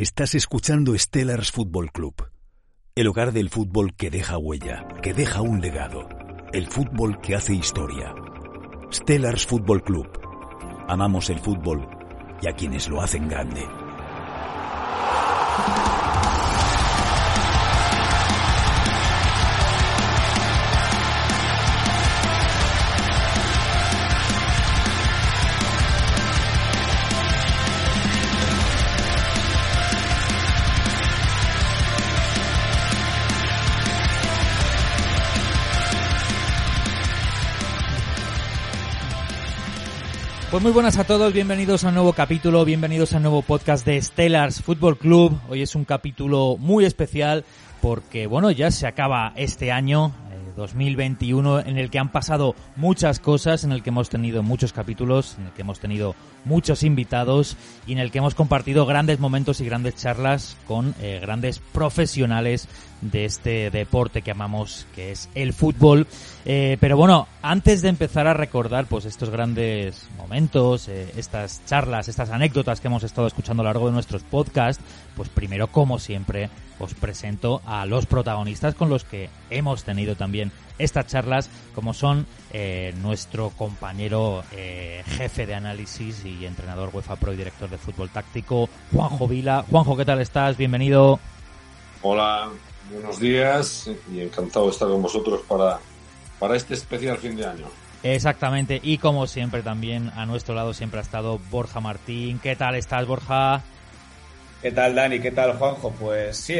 Estás escuchando Stellars Football Club, el hogar del fútbol que deja huella, que deja un legado, el fútbol que hace historia. Stellars Football Club. Amamos el fútbol y a quienes lo hacen grande. Pues muy buenas a todos, bienvenidos a un nuevo capítulo, bienvenidos a un nuevo podcast de Stellars Football Club. Hoy es un capítulo muy especial porque, bueno, ya se acaba este año, 2021 en el que han pasado muchas cosas, en el que hemos tenido muchos capítulos, en el que hemos tenido muchos invitados y en el que hemos compartido grandes momentos y grandes charlas con eh, grandes profesionales de este deporte que amamos, que es el fútbol. Eh, pero bueno, antes de empezar a recordar pues estos grandes momentos, eh, estas charlas, estas anécdotas que hemos estado escuchando a lo largo de nuestros podcasts, pues primero, como siempre, os presento a los protagonistas con los que hemos tenido también estas charlas, como son eh, nuestro compañero eh, jefe de análisis y entrenador UEFA Pro y director de fútbol táctico, Juanjo Vila. Juanjo, ¿qué tal estás? Bienvenido. Hola, buenos días y encantado de estar con vosotros para, para este especial fin de año. Exactamente, y como siempre también a nuestro lado siempre ha estado Borja Martín. ¿Qué tal estás, Borja? ¿Qué tal, Dani? ¿Qué tal, Juanjo? Pues sí,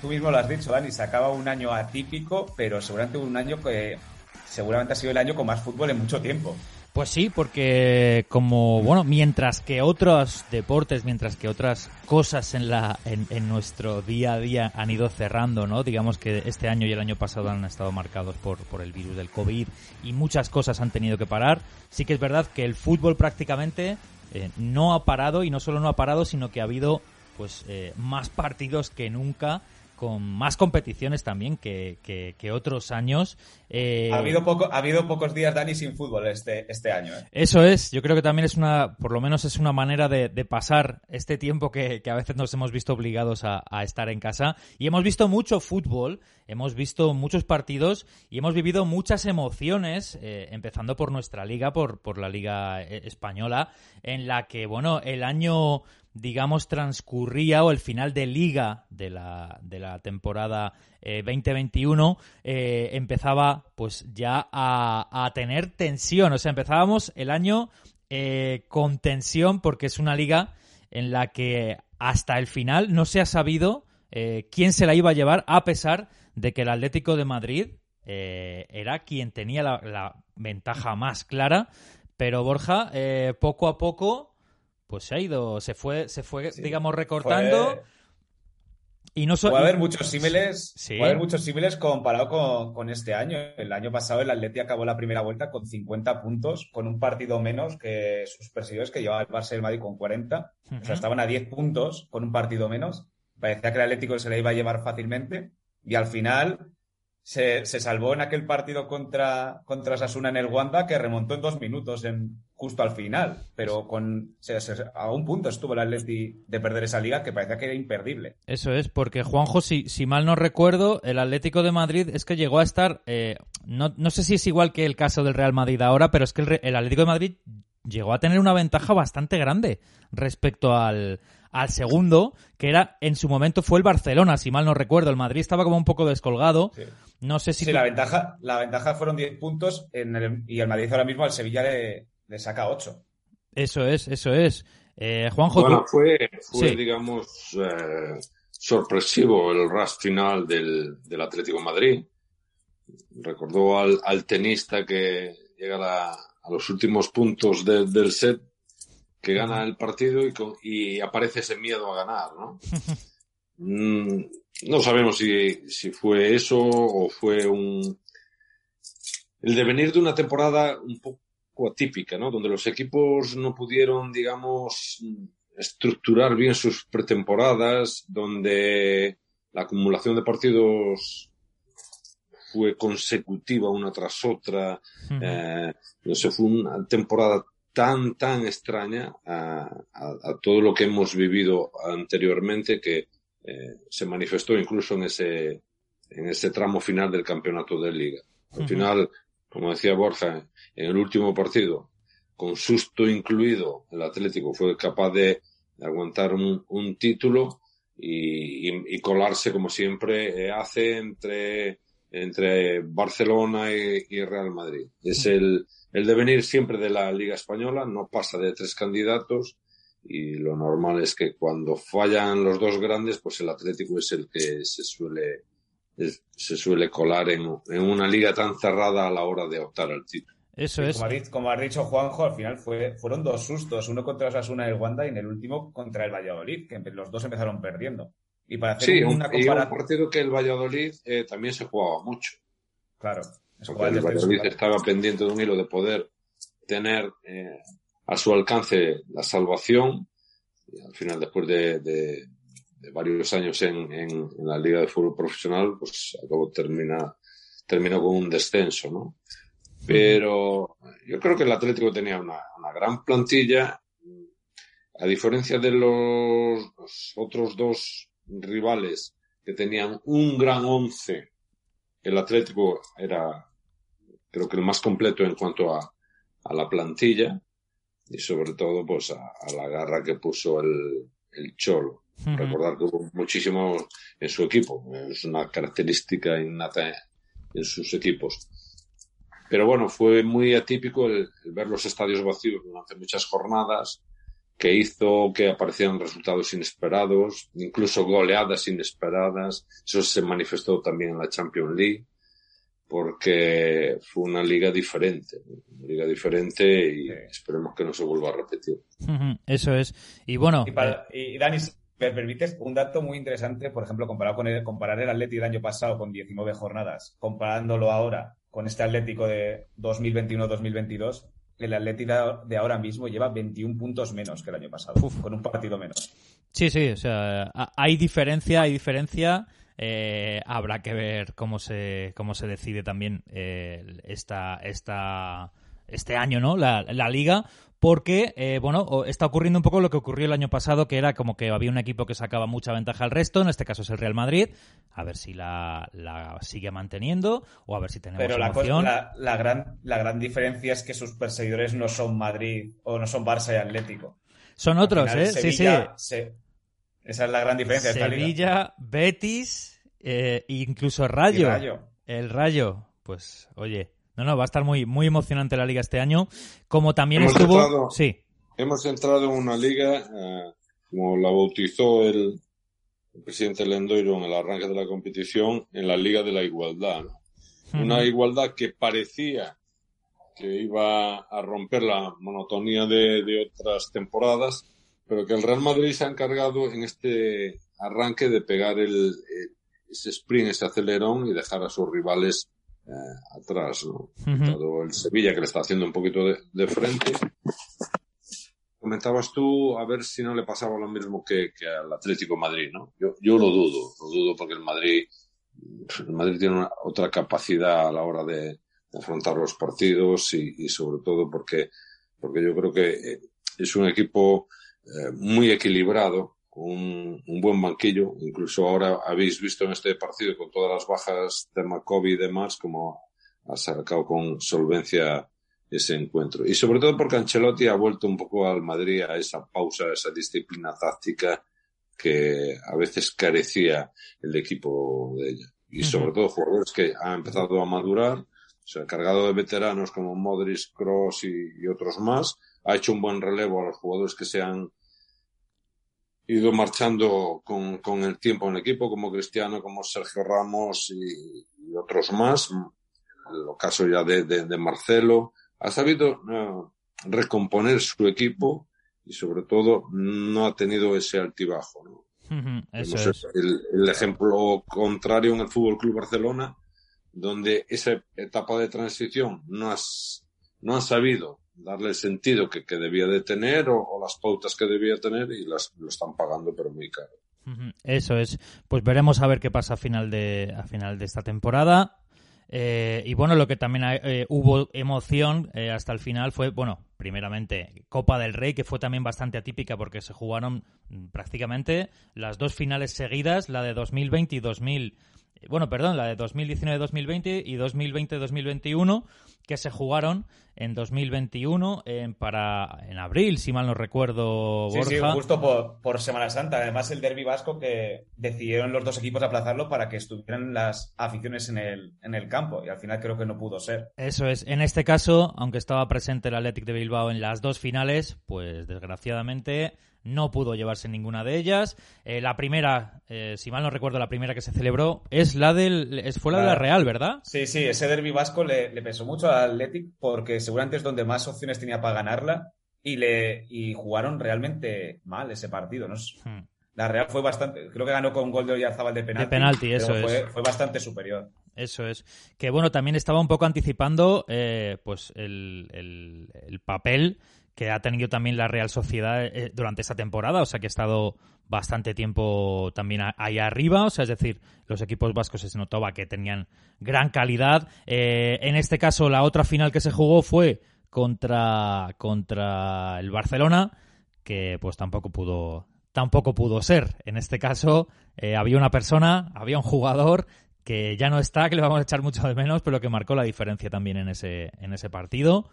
tú, mismo lo has dicho, Dani, se acaba un año atípico, pero seguramente un año que seguramente ha sido el año con más fútbol en mucho tiempo. Pues sí, porque como, bueno, mientras que otros deportes, mientras que otras cosas en, la, en, nuestro día a día han ido cerrando, ¿no? Digamos que este año y el año pasado han estado marcados por, por el virus del COVID y muchas cosas han tenido que parar. Sí que es verdad que el fútbol prácticamente eh, no ha parado y no solo no ha parado, sino que ha habido pues eh, más partidos que nunca con más competiciones también que, que, otros años. Eh, ha, habido poco, ha habido pocos días, Dani, sin fútbol este, este año. ¿eh? Eso es, yo creo que también es una, por lo menos es una manera de, pasar este tiempo que, a veces nos hemos visto obligados a, estar en casa. Y hemos visto mucho fútbol, hemos visto muchos partidos y hemos vivido muchas emociones, empezando por nuestra liga, por, por la liga española, en la que, bueno, el año digamos, transcurría o el final de liga de la, de la temporada 2021 eh, eh, empezaba pues ya a, tener tensión. O sea, empezábamos el año eh, con tensión porque es una liga en la que hasta el final no se ha sabido quién se la iba a llevar a pesar de que el Atlético de Madrid era quien tenía la, la, ventaja más clara. Pero Borja, poco a poco pues se ha ido, se fue, se fue, digamos, recortando. Y no so... Puede haber muchos símiles, puede haber muchos símiles comparado con, este año. El año pasado el Atleti acabó la primera vuelta con 50 puntos, con un partido menos que sus perseguidores que llevaba el Barça y el Madrid con 40. O sea, estaban a 10 puntos con un partido menos. Parecía que el Atlético se le iba a llevar fácilmente. Y al final se, salvó en aquel partido contra, contra Sasuna en el Wanda, que remontó en dos minutos en, justo al final. Pero con a un punto estuvo el Atleti de perder esa liga que parecía que era imperdible. Eso es, porque Juanjo, si, si mal no recuerdo, el Atlético de Madrid es que llegó a estar, eh, no, no, sé si es igual que el caso del Real Madrid ahora, pero es que el, el Atlético de Madrid llegó a tener una ventaja bastante grande respecto al, al segundo, que era en su momento fue el Barcelona, si mal no recuerdo. El Madrid estaba como un poco descolgado. No sé si. Sí, la, ventaja, la ventaja fueron 10 puntos en y el Madrid ahora mismo al Sevilla le, saca 8. Eso es, eso es. Eh, Juanjo. Bueno, fue, fue digamos, eh, sorpresivo el rush final del, del Atlético Madrid. Recordó al, tenista que llega a, los últimos puntos del set que gana el partido y, y aparece ese miedo a ganar, ¿no? Mm, no sabemos si, si fue eso o fue un el devenir de una temporada un poco atípica, ¿no? Donde los equipos no pudieron, digamos, estructurar bien sus pretemporadas, donde la acumulación de partidos fue consecutiva una tras otra. Eh, no sé, fue una temporada tan, tan extraña a, todo lo que hemos vivido anteriormente que eh, se manifestó incluso en ese, en ese tramo final del campeonato de liga. Al final, como decía Borja, en el último partido, con susto incluido, el Atlético fue capaz de aguantar un, un título y, colarse como siempre eh, hace entre, entre Barcelona y, Real Madrid. Es el devenir siempre de la Liga Española, no pasa de tres candidatos y lo normal es que cuando fallan los dos grandes, pues el Atlético es el que se suele, se suele colar en, en una liga tan cerrada a la hora de optar al título. Eso es. Como ha, dicho Juanjo, al final fue, fueron dos sustos, uno contra Osasuna del Wanda y en el último contra el Valladolid, que los dos empezaron perdiendo. Y para hacer sí, una comparación... un partido que el Valladolid eh, también se jugaba mucho. Claro. el Valladolid estaba pendiente de un hilo de poder tener eh, a su alcance la salvación. Y al final, después de, varios años en, en, la Liga de Fútbol Profesional, pues acabó termina, terminó con un descenso, ¿no? Pero yo creo que el Atlético tenía una, gran plantilla. A diferencia de los, otros dos rivales que tenían un gran once, el Atlético era, creo que el más completo en cuanto a, la plantilla y sobre todo pues a, la garra que puso el, el Cholo. Recordar que hubo muchísimo en su equipo, es una característica innata en sus equipos. Pero bueno, fue muy atípico el, ver los estadios vacíos durante muchas jornadas, que hizo que aparecieran resultados inesperados, incluso goleadas inesperadas. Eso se manifestó también en la Champions League, porque fue una liga diferente, una liga diferente y esperemos que no se vuelva a repetir. Eso es. Y bueno. Y, y Dani, me permites un dato muy interesante, por ejemplo, comparado con el, comparar el Atleti del año pasado con 19 jornadas, comparándolo ahora con este Atlético de 2021-2022, el Atlético de ahora mismo lleva 21 puntos menos que el año pasado, con un partido menos. Sí, sí, o sea, hay diferencia, hay diferencia. Eh, habrá que ver cómo se, cómo se decide también eh, esta, esta, este año, ¿no? La, la liga, porque, eh, bueno, está ocurriendo un poco lo que ocurrió el año pasado, que era como que había un equipo que sacaba mucha ventaja al resto, en este caso es el Real Madrid, a ver si la, sigue manteniendo o a ver si tenemos Pero la, la, gran, la gran diferencia es que sus perseguidores no son Madrid o no son Barça y Atlético. Son otros, ¿eh? sí, sí. esa es la gran diferencia. Sevilla, Betis, eh, incluso Rayo. Rayo. El Rayo, pues, oye, no, no, va a estar muy, muy emocionante la liga este año. Como también estuvo. sí. Hemos entrado en una liga, eh, como la bautizó el, presidente Lendoiro en el arranque de la competición, en la Liga de la Igualdad. Una igualdad que parecía que iba a romper la monotonía de, otras temporadas, pero que el Real Madrid se ha encargado en este arranque de pegar el, ese sprint, ese acelerón y dejar a sus rivales eh, atrás, ¿no? Todo el Sevilla que le está haciendo un poquito de, frente. Comentabas tú a ver si no le pasaba lo mismo que, al Atlético Madrid, ¿no? Yo, yo lo dudo, lo dudo porque el Madrid, el Madrid tiene otra capacidad a la hora de, afrontar los partidos y, sobre todo porque, porque yo creo que eh, es un equipo eh, muy equilibrado un, un, buen banquillo. Incluso ahora habéis visto en este partido con todas las bajas de COVID y demás, como ha sacado con solvencia ese encuentro. Y sobre todo porque Ancelotti ha vuelto un poco al Madrid a esa pausa, a esa disciplina táctica que a veces carecía el equipo de ella. Y sobre todo jugadores que han empezado a madurar, se ha cargado de veteranos como Modric, Cross y, y, otros más, ha hecho un buen relevo a los jugadores que se han ido marchando con, con, el tiempo en el equipo, como Cristiano, como Sergio Ramos y, otros más. El caso ya de, de, Marcelo. Ha sabido recomponer su equipo y sobre todo no ha tenido ese altibajo. ¿no? el, ejemplo contrario en el Fútbol Club Barcelona, donde esa etapa de transición no, has, no han sabido darle el sentido que, debía de tener o, las pautas que debía tener y las lo están pagando pero muy caro. Eso es. Pues veremos a ver qué pasa a final de, a final de esta temporada. Eh, y bueno, lo que también eh, hubo emoción eh, hasta el final fue, bueno, primeramente Copa del Rey, que fue también bastante atípica porque se jugaron prácticamente las dos finales seguidas, la de 2020 y 2000, bueno, perdón, la de 2019-2020 y 2020-2021, que se jugaron en 2021 en, para, en abril, si mal no recuerdo, Borja. Sí, sí, justo por, Semana Santa. Además, el derby vasco que decidieron los dos equipos aplazarlo para que estuvieran las aficiones en el, en el campo y al final creo que no pudo ser. Eso es. En este caso, aunque estaba presente el Athletic de Bilbao en las dos finales, pues desgraciadamente no pudo llevarse ninguna de ellas. Eh, la primera, eh, si mal no recuerdo, la primera que se celebró es la del, es, fue la, de la Real, ¿verdad? Sí, sí, ese derby vasco le, pesó mucho al Athletic porque seguramente es donde más opciones tenía para ganarla y le y jugaron realmente mal ese partido, ¿no? Hmm. La Real fue bastante, creo que ganó con un gol de Oyarzábal de penalti. De penalti, eso fue, Fue bastante superior. Eso es. Que bueno, también estaba un poco anticipando eh, pues el, el papel que ha tenido también la Real Sociedad eh, durante esta temporada, o sea que ha estado bastante tiempo también ahí arriba, o sea, es decir, los equipos vascos se notaba que tenían gran calidad. Eh, en este caso, la otra final que se jugó fue contra, contra el Barcelona, que pues tampoco pudo, tampoco pudo ser. En este caso, eh, había una persona, había un jugador que ya no está, que le vamos a echar mucho de menos, pero que marcó la diferencia también en ese, en ese partido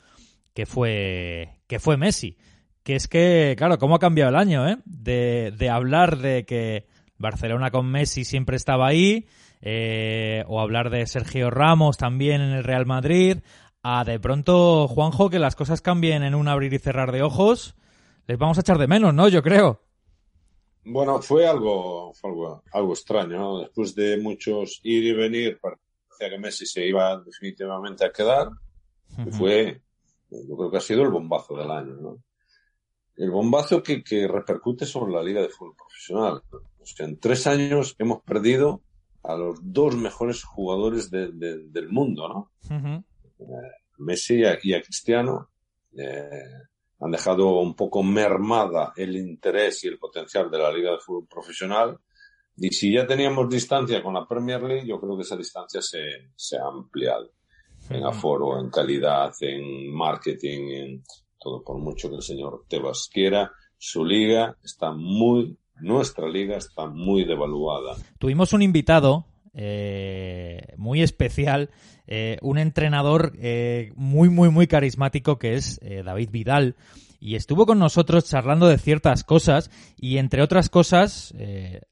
que fue, que fue Messi. Que es que, claro, cómo ha cambiado el año, ¿eh? De, de hablar de que Barcelona con Messi siempre estaba ahí, eh, o hablar de Sergio Ramos también en el Real Madrid, a de pronto, Juanjo, que las cosas cambien en un abrir y cerrar de ojos, les vamos a echar de menos, ¿no? Yo creo. Bueno, fue algo, fue algo, algo extraño, ¿no? Después de muchos ir y venir, parecía que Messi se iba definitivamente a quedar. y fue yo creo que ha sido el bombazo del año, ¿no? El bombazo que, que repercute sobre la Liga de Fútbol Profesional. O sea, en tres años hemos perdido a los dos mejores jugadores del mundo, ¿no? Eh, Messi y a, Cristiano eh, han dejado un poco mermada el interés y el potencial de la Liga de Fútbol Profesional. Y si ya teníamos distancia con la Premier League, yo creo que esa distancia se, se ha ampliado en aforo, en calidad, en marketing, en todo, por mucho que el señor Tebas quiera, su liga está muy, nuestra liga está muy devaluada. Tuvimos un invitado eh, muy especial, eh, un entrenador eh, muy, muy, muy carismático que es David Vidal. Y estuvo con nosotros charlando de ciertas cosas y entre otras cosas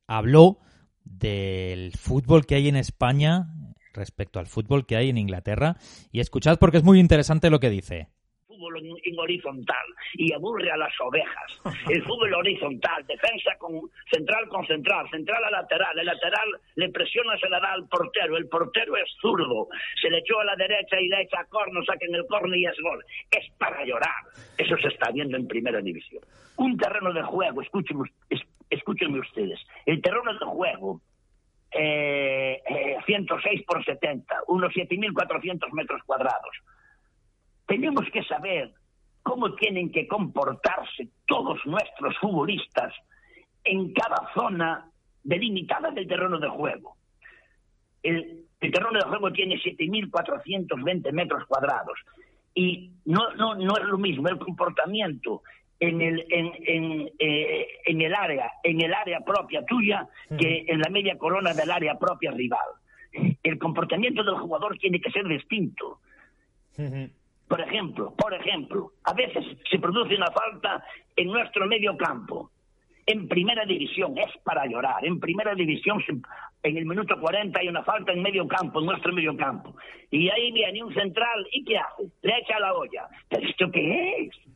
habló del fútbol que hay en España respecto al fútbol que hay en Inglaterra y escuchad porque es muy interesante lo que dice fútbol en, horizontal y aburre a las ovejas. El fútbol horizontal, defensa con central con central, central a lateral, el lateral le presiona, se le da al portero, el portero es zurdo, se le echó a la derecha y le echa a corno, saquen el corno y es gol. Es para llorar. Eso se está viendo en primera división. Un terreno de juego, escúchenme, escúchenme ustedes, el terreno de juego eh, 106 eh, por 70, unos 7.400 metros cuadrados. Tenemos que saber cómo tienen que comportarse todos nuestros futbolistas en cada zona delimitada del terreno de juego. El, terreno de juego tiene 7.420 metros cuadrados y no, no, no es lo mismo el comportamiento en el, en, en, eh, en, el área, en el área propia tuya que en la media corona del área propia rival. El comportamiento del jugador tiene que ser distinto. Por ejemplo, por ejemplo, a veces se produce una falta en nuestro medio campo. En primera división es para llorar. En primera división, en el minuto 40 hay una falta en medio campo, en nuestro medio campo. Y ahí viene un central y ¿qué hace? Le echa la olla. ¿Pero esto qué es?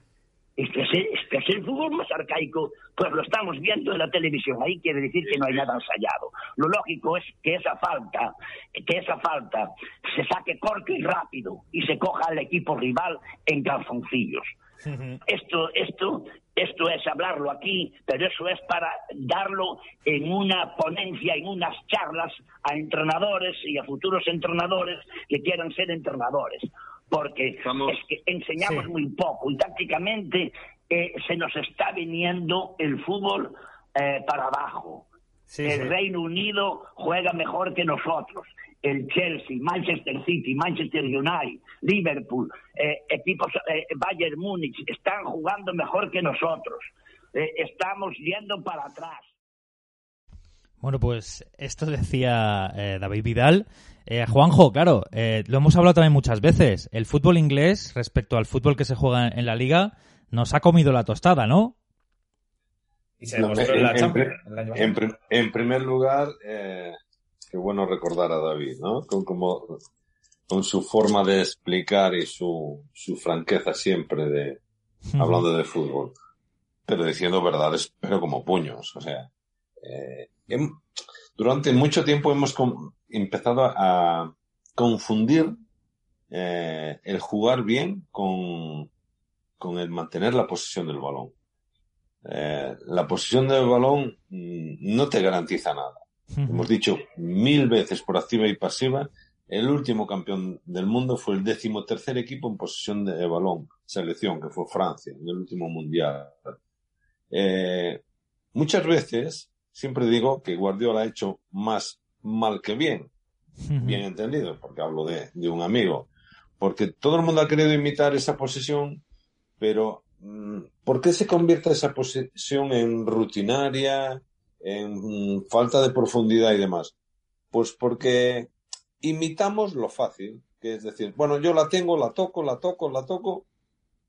Este es, el, este es el fútbol más arcaico, pues lo estamos viendo en la televisión. Ahí quiere decir que no hay nada ensayado. Lo lógico es que esa falta, que esa falta se saque corto y rápido y se coja al equipo rival en calzoncillos. Esto, esto, esto es hablarlo aquí, pero eso es para darlo en una ponencia, en unas charlas a entrenadores y a futuros entrenadores que quieran ser entrenadores. Porque es que enseñamos muy poco y tácticamente eh, se nos está viniendo el fútbol eh, para abajo. el Reino Unido juega mejor que nosotros el Chelsea, Manchester City, Manchester United, Liverpool, eh, equipos eh, Bayern Múnich, están jugando mejor que nosotros. Eh, estamos yendo para atrás. Bueno, pues esto decía David Vidal. Juanjo, claro, lo hemos hablado también muchas veces. El fútbol inglés, respecto al fútbol que se juega en la liga, nos ha comido la tostada, ¿no? Y se en, la en, primer lugar, Qué bueno recordar a David, ¿no? Con, como, con su forma de explicar y su, su franqueza siempre de, hablando de fútbol. Pero diciendo verdades, pero como puños. O sea, eh, durante mucho tiempo hemos empezado a confundir eh, el jugar bien con, con el mantener la posesión del balón. Eh, la posesión del balón mm, no te garantiza nada. Hemos dicho mil veces por activa y pasiva, el último campeón del mundo fue el decimotercer equipo en posesión de balón, selección, que fue Francia, en el último mundial. Eh, muchas veces, siempre digo que Guardiola ha hecho más mal que bien, bien entendido, porque hablo de, de, un amigo, porque todo el mundo ha querido imitar esa posesión, pero mm, ¿por qué se convierte esa posesión en rutinaria, en falta de profundidad y demás? Pues porque imitamos lo fácil, que es decir, bueno, yo la tengo, la toco, la toco, la toco,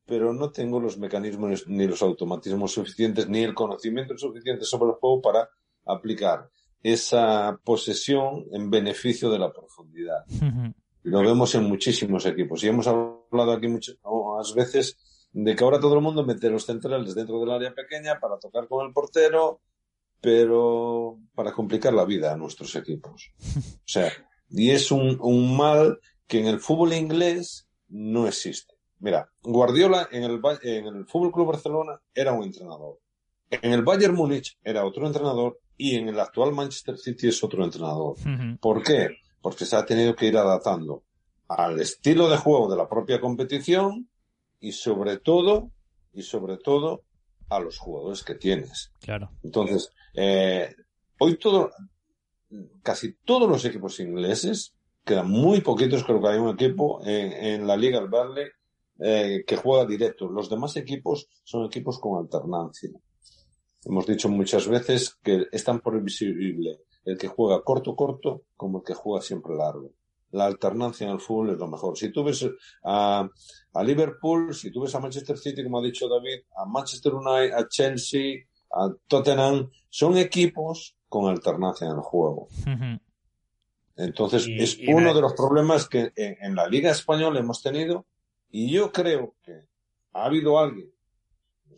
pero no tengo los mecanismos ni los automatismos suficientes, ni el conocimiento suficiente sobre el juego para aplicar esa posesión en beneficio de la profundidad. Lo vemos en muchísimos equipos. Y hemos hablado aquí muchas veces de que ahora todo el mundo mete los centrales dentro del área pequeña para tocar con el portero, pero para complicar la vida a nuestros equipos. O sea, y es un, un mal que en el fútbol inglés no existe. Mira, Guardiola en el, en el Fútbol Club Barcelona era un entrenador. En el Bayern Múnich era otro entrenador y en el actual Manchester City es otro entrenador. ¿Por qué? Porque se ha tenido que ir adaptando al estilo de juego de la propia competición y sobre todo, y sobre todo, a los jugadores que tienes. Claro. Entonces, eh, hoy todo, casi todos los equipos ingleses, quedan muy poquitos, creo que hay un equipo en, la Liga del Barley eh, que juega directo. Los demás equipos son equipos con alternancia. Hemos dicho muchas veces que es tan previsible el que juega corto corto como el que juega siempre largo. La alternancia en el fútbol es lo mejor. Si tú ves a, a Liverpool, si tú ves a Manchester City, como ha dicho David, a Manchester United, a Chelsea, a Tottenham, son equipos con alternancia en el juego. Entonces, es uno de los problemas que en, la Liga Española hemos tenido y yo creo que ha habido alguien,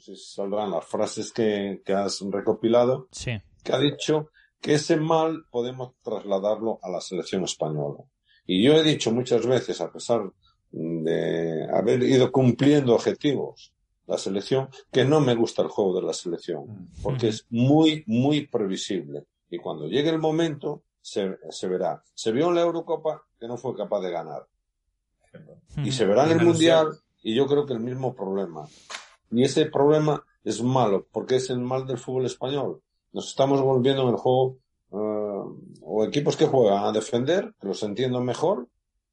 saldrán las frases que, has recopilado, que ha dicho que ese mal podemos trasladarlo a la selección española. Y yo he dicho muchas veces, a pesar de haber ido cumpliendo objetivos la selección, que no me gusta el juego de la selección, mm. porque es muy, muy previsible. Y cuando llegue el momento, se, se verá. Se vio en la Eurocopa que no fue capaz de ganar. Y se verá en el Mundial, y yo creo que el mismo problema. Y ese problema es malo, porque es el mal del fútbol español. Nos estamos volviendo en el juego, eh, o equipos que juegan a defender, que los entiendo mejor,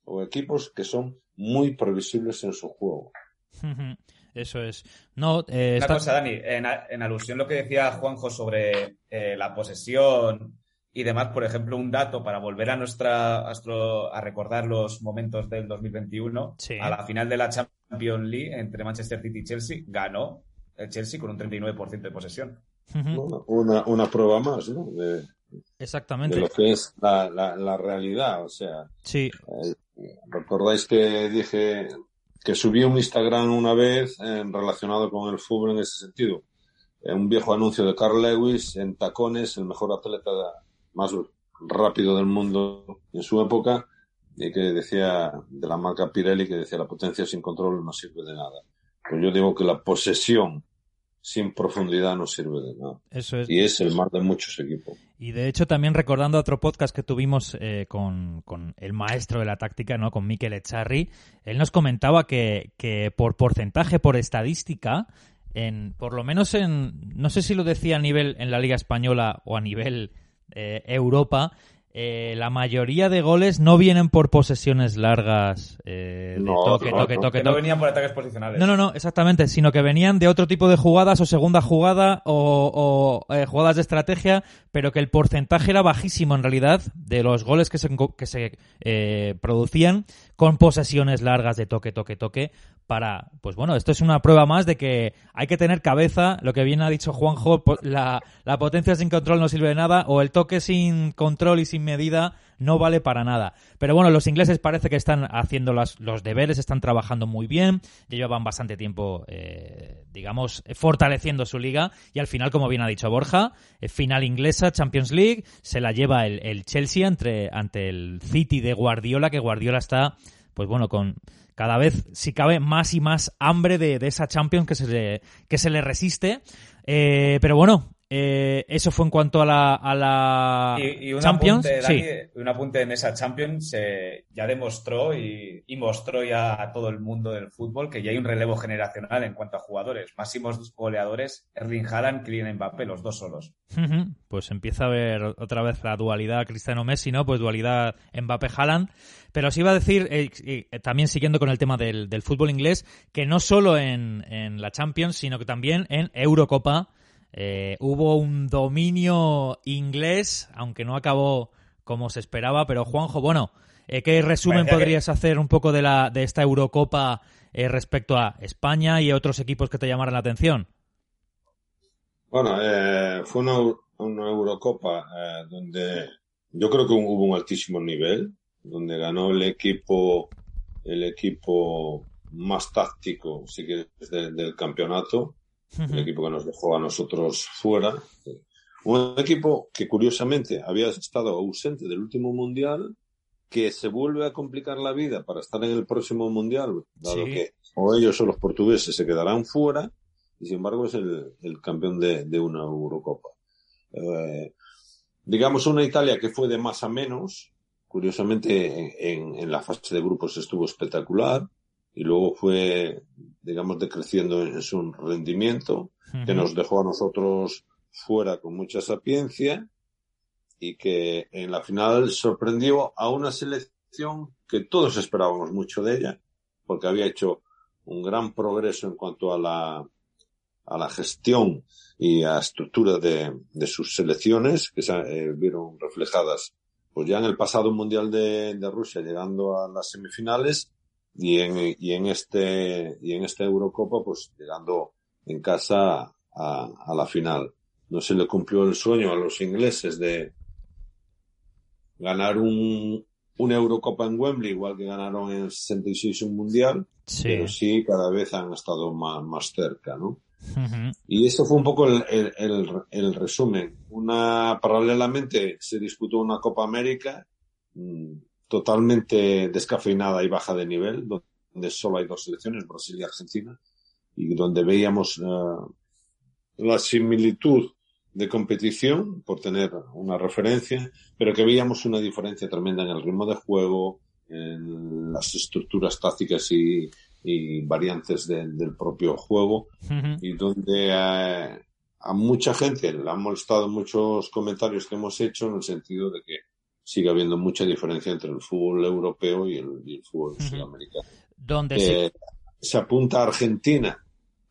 o equipos que son muy previsibles en su juego. Eso es. No, eh, Una cosa, Dani, en, alusión a lo que decía Juanjo sobre eh, la posesión y demás, por ejemplo, un dato para volver a nuestra a, recordar los momentos del 2021, a la final de la Champions League entre Manchester City y Chelsea, ganó el Chelsea con un 39% de posesión. una, una, prueba más, ¿no? Exactamente. De lo que es la, la, realidad, o sea. Sí. Eh, Recordáis que dije que subí un Instagram una vez en, relacionado con el fútbol en ese sentido. un viejo anuncio de Carl Lewis en tacones, el mejor atleta más rápido del mundo en su época, y que decía de la marca Pirelli que decía la potencia sin control no sirve de nada. pues yo digo que la posesión sin profundidad no sirve de nada. Eso es. Y es el mal de muchos equipos. Y de hecho, también recordando otro podcast que tuvimos eh, con, el maestro de la táctica, ¿no? Con Mikel Echarri, él nos comentaba que, que por porcentaje, por estadística, en, por lo menos en, no sé si lo decía a nivel en la Liga Española o a nivel eh, Europa, eh, la mayoría de goles no vienen por posesiones largas eh, de toque, toque, toque, No venían por ataques posicionales. No, no, no, exactamente, sino que venían de otro tipo de jugadas o segunda jugada o, eh, jugadas de estrategia, pero que el porcentaje era bajísimo en realidad de los goles que se, que se producían con posesiones largas de toque, toque, toque, para, pues bueno, esto es una prueba más de que hay que tener cabeza, lo que bien ha dicho Juanjo, la, la potencia sin control no sirve de nada, o el toque sin control y sin medida no vale para nada. Pero bueno, los ingleses parece que están haciendo las, los deberes, están trabajando muy bien, ya llevan bastante tiempo, eh, digamos, fortaleciendo su liga, y al final, como bien ha dicho Borja, eh, final inglesa, Champions League, se la lleva el, el Chelsea ante el City de Guardiola, que Guardiola está pues bueno, con cada vez, si cabe, más y más hambre de, esa Champions que se le, que se le resiste. Eh, pero bueno, eh, eso fue en cuanto a la, a la y, un Champions. Apunte, Un apunte en esa Champions eh, ya demostró y, mostró ya a todo el mundo del fútbol que ya hay un relevo generacional en cuanto a jugadores. Máximos goleadores, Erling Haaland, Kylian Mbappé, los dos solos. Pues empieza a ver otra vez la dualidad Cristiano-Messi, ¿no? Pues dualidad Mbappé-Haaland. Pero os iba a decir, eh, también siguiendo con el tema del, fútbol inglés, que no solo en, en la Champions, sino que también en Eurocopa eh, hubo un dominio inglés, aunque no acabó como se esperaba, pero Juanjo, bueno, eh, ¿qué resumen podrías hacer un poco de, la, de esta Eurocopa eh, respecto a España y otros equipos que te llamaran la atención? Bueno, fue una, una Eurocopa donde yo creo que hubo un altísimo nivel, donde ganó el equipo, el equipo más táctico, si quieres, del campeonato el equipo que nos dejó a nosotros fuera. Un equipo que curiosamente había estado ausente del último mundial, que se vuelve a complicar la vida para estar en el próximo mundial, dado que o ellos o los portugueses se quedarán fuera, y sin embargo es el, campeón de, una Eurocopa. Eh, digamos una Italia que fue de más a menos, curiosamente en, en la fase de grupos estuvo espectacular, y luego fue, digamos, decreciendo en su rendimiento, que nos dejó a nosotros fuera con mucha sapiencia y que en la final sorprendió a una selección que todos esperábamos mucho de ella, porque había hecho un gran progreso en cuanto a la, a la gestión y a estructura de, de sus selecciones, que se eh, vieron reflejadas pues ya en el pasado Mundial de, de Rusia, llegando a las semifinales, y en, y en este, y en esta Eurocopa, pues llegando en casa a, a la final. No se le cumplió el sueño a los ingleses de ganar un, una Eurocopa en Wembley, igual que ganaron en el 66 un Mundial, pero sí cada vez han estado más, más cerca, ¿no? Y eso fue un poco el, el, el, resumen. Una, paralelamente se disputó una Copa América, mm, totalmente descafeinada y baja de nivel, donde solo hay dos selecciones, Brasil y Argentina, y donde veíamos uh, la similitud de competición, por tener una referencia, pero que veíamos una diferencia tremenda en el ritmo de juego, en las estructuras tácticas y, y variantes del propio juego, y donde uh, a mucha gente le han molestado muchos comentarios que hemos hecho en el sentido de que sigue habiendo mucha diferencia entre el fútbol europeo y el, fútbol sudamericano. ¿Dónde eh, se apunta a Argentina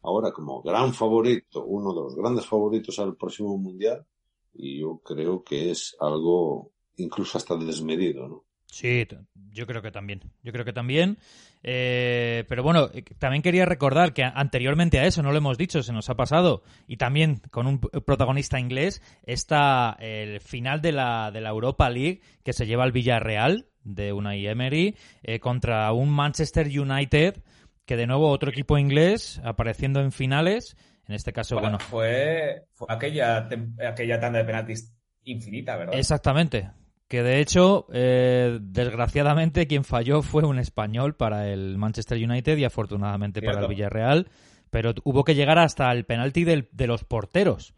ahora como gran favorito, uno de los grandes favoritos al próximo mundial, y yo creo que es algo incluso hasta desmedido, ¿no? Sí, yo creo que también. Yo creo que también. Eh, pero bueno, eh, también quería recordar que anteriormente a eso, no lo hemos dicho, se nos ha pasado, y también con un protagonista inglés, está el final de la, de la Europa League que se lleva al Villarreal de Unai Emery eh, contra un Manchester United que de nuevo otro equipo inglés apareciendo en finales. En este caso, bueno. Fue, fue aquella, aquella tanda de penaltis infinita, ¿verdad? Exactamente Que de hecho, eh, desgraciadamente, quien falló fue un español para el Manchester United y afortunadamente para el Villarreal. Pero hubo que llegar hasta el penalti de los porteros.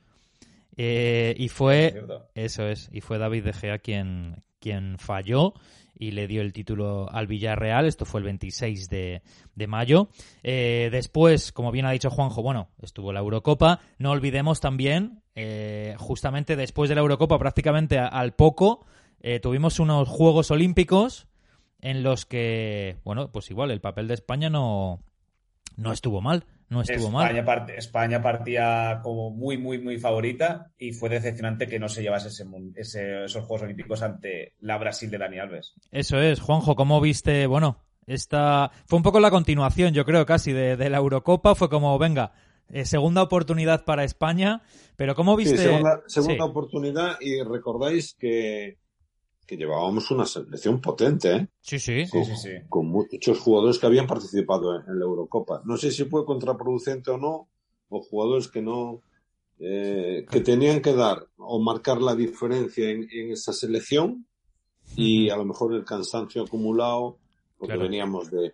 Eh, y fue. Eso es. Y fue David De Gea quien, quien falló y le dio el título al Villarreal. Esto fue el 26 de, mayo. Eh, después, como bien ha dicho Juanjo, bueno, estuvo la Eurocopa. No olvidemos también, eh, justamente después de la Eurocopa, prácticamente al poco, eh, tuvimos unos Juegos Olímpicos en los que, bueno, pues igual el papel de España no, no estuvo mal no estuvo España mal. España partía como muy, muy, muy favorita y fue decepcionante que no se llevase ese, esos Juegos Olímpicos ante la Brasil de Dani Alves. Eso es, Juanjo, ¿cómo viste? Bueno, esta fue un poco la continuación, yo creo, casi de, la Eurocopa. Fue como, venga, eh, segunda oportunidad para España, pero ¿cómo viste? segunda, oportunidad y recordáis que que llevábamos una selección potente, ¿eh? Sí, sí. Con, sí, sí, con muchos jugadores que habían participado en, la Eurocopa. No sé si fue contraproducente o no, o jugadores que no, eh, que tenían que dar o marcar la diferencia en, esa selección y a lo mejor el cansancio acumulado, porque veníamos de,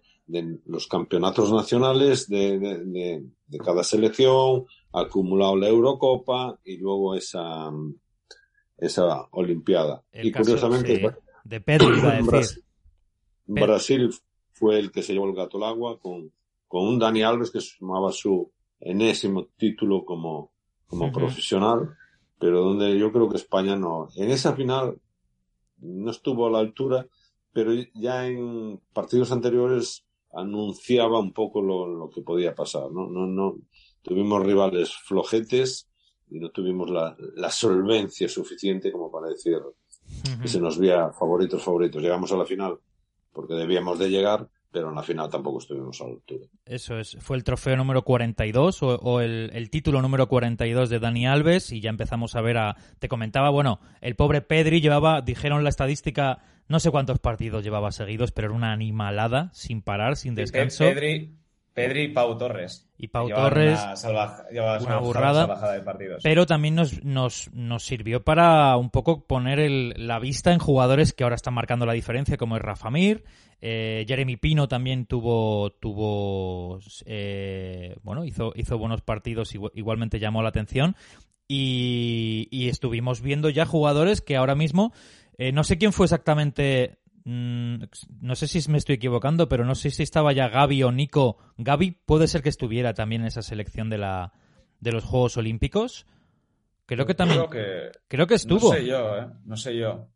los campeonatos nacionales de, de, de, cada selección, acumulado la Eurocopa y luego esa, esa Olimpiada. y curiosamente, de Pedro, Brasil, fue el que se llevó el gato al agua con, con un Dani Alves que sumaba su enésimo título como, como profesional, pero donde yo creo que España no. En esa final no estuvo a la altura, pero ya en partidos anteriores anunciaba un poco lo, lo que podía pasar, ¿no? No, no, tuvimos rivales flojetes y no tuvimos la, la solvencia suficiente como para decir que se nos veía favoritos, favoritos. Llegamos a la final porque debíamos de llegar, pero en la final tampoco estuvimos a la altura. Eso es, fue el trofeo número 42 o, o el, el, título número 42 de Dani Alves y ya empezamos a ver a... Te comentaba, bueno, el pobre Pedri llevaba, dijeron la estadística, no sé cuántos partidos llevaba seguidos, pero era una animalada, sin parar, sin descanso. Pedri, Pedri y Pau Torres. Y Pau Torres. Una, burrada. de partidos. Pero también nos, nos, nos sirvió para un poco poner el, la vista en jugadores que ahora están marcando la diferencia, como es Rafa Mir. Eh, Jeremy Pino también tuvo. tuvo eh, bueno, hizo, hizo buenos partidos, igualmente llamó la atención. Y, y estuvimos viendo ya jugadores que ahora mismo. Eh, no sé quién fue exactamente no sé si me estoy equivocando, pero no sé si estaba ya Gaby o Nico. Gaby puede ser que estuviera también en esa selección de la de los Juegos Olímpicos. Creo que también. Creo que, estuvo. No sé yo, ¿eh? No sé yo.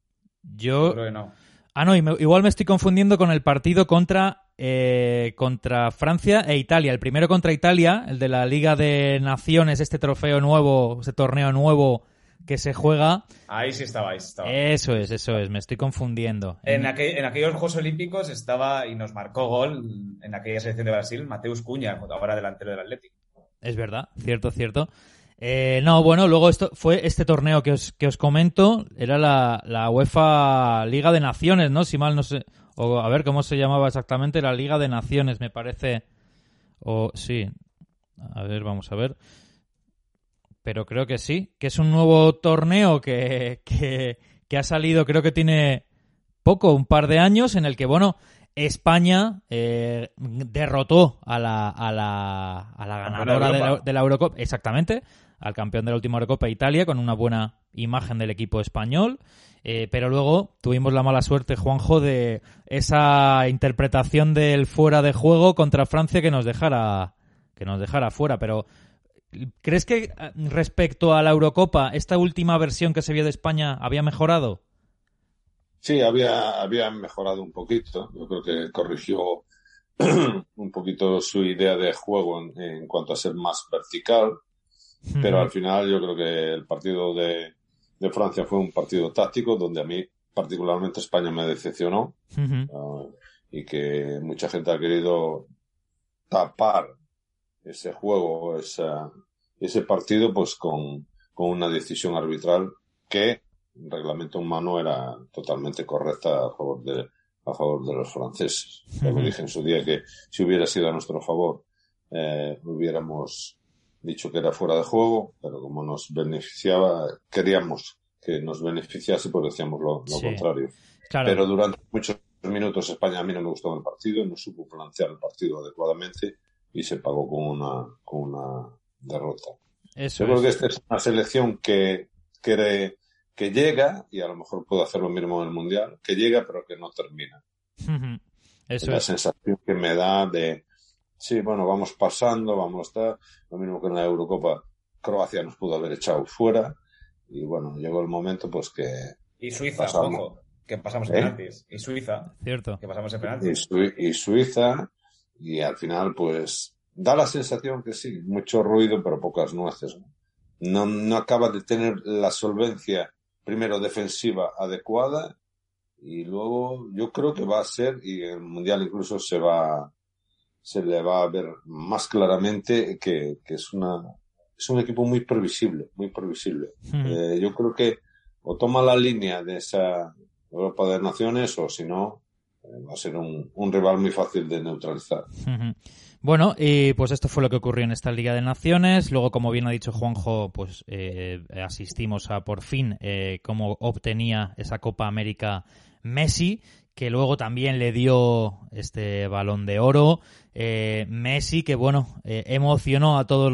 Yo. Creo que no. Ah, no, igual me estoy confundiendo con el partido contra, eh, contra Francia e Italia. El primero contra Italia, el de la Liga de Naciones, este trofeo nuevo, este torneo nuevo que se juega. Ahí sí estaba, ahí estaba. Eso es, eso es, me estoy confundiendo. En, en aquellos Juegos Olímpicos estaba y nos marcó gol en aquella selección de Brasil Mateus Cuña, ahora delantero del Atlético. Es verdad, cierto, cierto. Eh, no, bueno, luego esto fue este torneo que os, que os comento, era la, la UEFA Liga de Naciones, ¿no? Si mal no sé, o a ver cómo se llamaba exactamente, la Liga de Naciones, me parece. O sí, a ver, vamos a ver pero creo que sí, que es un nuevo torneo que, que, ha salido, creo que tiene poco, un par de años, en el que, bueno, España eh, derrotó a la, a la, a la ganadora de la, de la, Eurocopa, exactamente, al campeón de la última Eurocopa Italia, con una buena imagen del equipo español. Eh, pero luego tuvimos la mala suerte, Juanjo, de esa interpretación del fuera de juego contra Francia que nos dejara que nos dejara fuera. Pero ¿Crees que eh, respecto a la Eurocopa, esta última versión que se vio de España había mejorado? Sí, había, había mejorado un poquito. Yo creo que corrigió un poquito su idea de juego en, cuanto a ser más vertical. Pero al final yo creo que el partido de, Francia fue un partido táctico donde a mí particularmente España me decepcionó ah, y que mucha gente ha querido tapar ese juego, esa, ese partido, pues con, con una decisión arbitral que en reglamento humano era totalmente correcta a favor de, a favor de los franceses. Como dije en su día que si hubiera sido a nuestro favor, eh, hubiéramos dicho que era fuera de juego, pero como nos beneficiaba, queríamos que nos beneficiase, pues decíamos lo, contrario. Pero durante muchos minutos España a mí no me gustó el partido, no supo plantear el partido adecuadamente y se pagó con una, con una derrota. Yo creo que esta es una selección que, que, que llega, y a lo mejor puede hacer lo mismo en el Mundial, que llega pero que no termina. es la sensación que me da de, sí, bueno, vamos pasando, vamos a estar, lo mismo que en la Eurocopa, Croacia nos pudo haber echado fuera, y bueno, llegó el momento pues que... Y Suiza, ojo, que pasamos en ¿Eh? penaltis. Y Suiza, cierto. Que pasamos en penaltis. Y, Suiza, y al final pues da la sensación que sí, mucho ruido pero pocas nueces. No, no acaba de tener la solvencia, primero defensiva adecuada, y luego yo creo que va a ser, y en el Mundial incluso se va, se le va a ver más claramente que, que es una, es un equipo muy previsible, muy previsible. Eh, yo creo que o toma la línea de esa Europa de Naciones o si no, va a ser un, rival muy fácil de neutralizar. Bueno, y pues esto fue lo que ocurrió en esta Liga de Naciones. Luego, como bien ha dicho Juanjo, pues eh, asistimos a por fin cómo obtenía esa Copa América Messi, que luego también le dio este balón de oro. Eh, Messi, que bueno, eh, emocionó a todos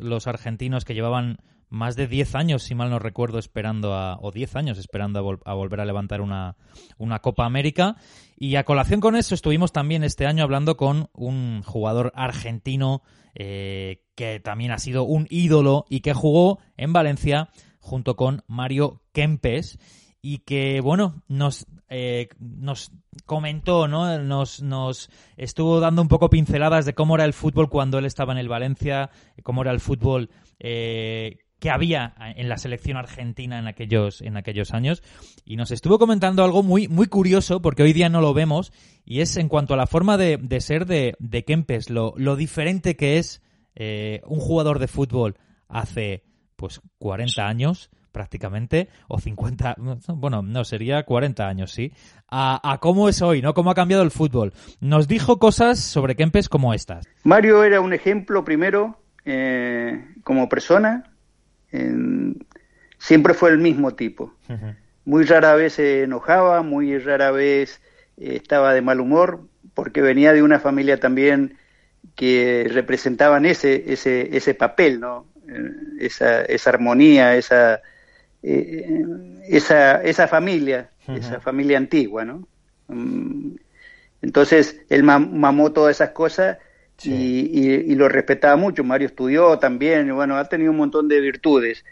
los, argentinos que llevaban más de 10 años, si mal no recuerdo, esperando a, o 10 años esperando a, volver a levantar una, una, Copa América. Y a colación con eso estuvimos también este año hablando con un jugador argentino eh, que también ha sido un ídolo y que jugó en Valencia junto con Mario Kempes y que, bueno, nos, eh, nos comentó, ¿no? Nos, nos estuvo dando un poco pinceladas de cómo era el fútbol cuando él estaba en el Valencia, cómo era el fútbol eh, que había en la selección argentina en aquellos, en aquellos años. Y nos estuvo comentando algo muy, muy curioso, porque hoy día no lo vemos, y es en cuanto a la forma de, de ser de, de Kempes, lo, lo diferente que es eh, un jugador de fútbol hace pues 40 años prácticamente, o 50, bueno, no, sería 40 años, sí, a, cómo es hoy, ¿no? Cómo ha cambiado el fútbol. Nos dijo cosas sobre Kempes como estas. Mario era un ejemplo, primero, eh, como persona, siempre fue el mismo tipo. Muy rara vez se enojaba, muy rara vez eh, estaba de mal humor, porque venía de una familia también que representaban ese, ese, ese papel, ¿no? Eh, esa, esa armonía, esa, eh, esa, esa familia, esa familia antigua, ¿no? Mm, entonces él mamó todas esas cosas y, lo respetaba mucho. Mario estudió también, y bueno, ha tenido un montón de virtudes.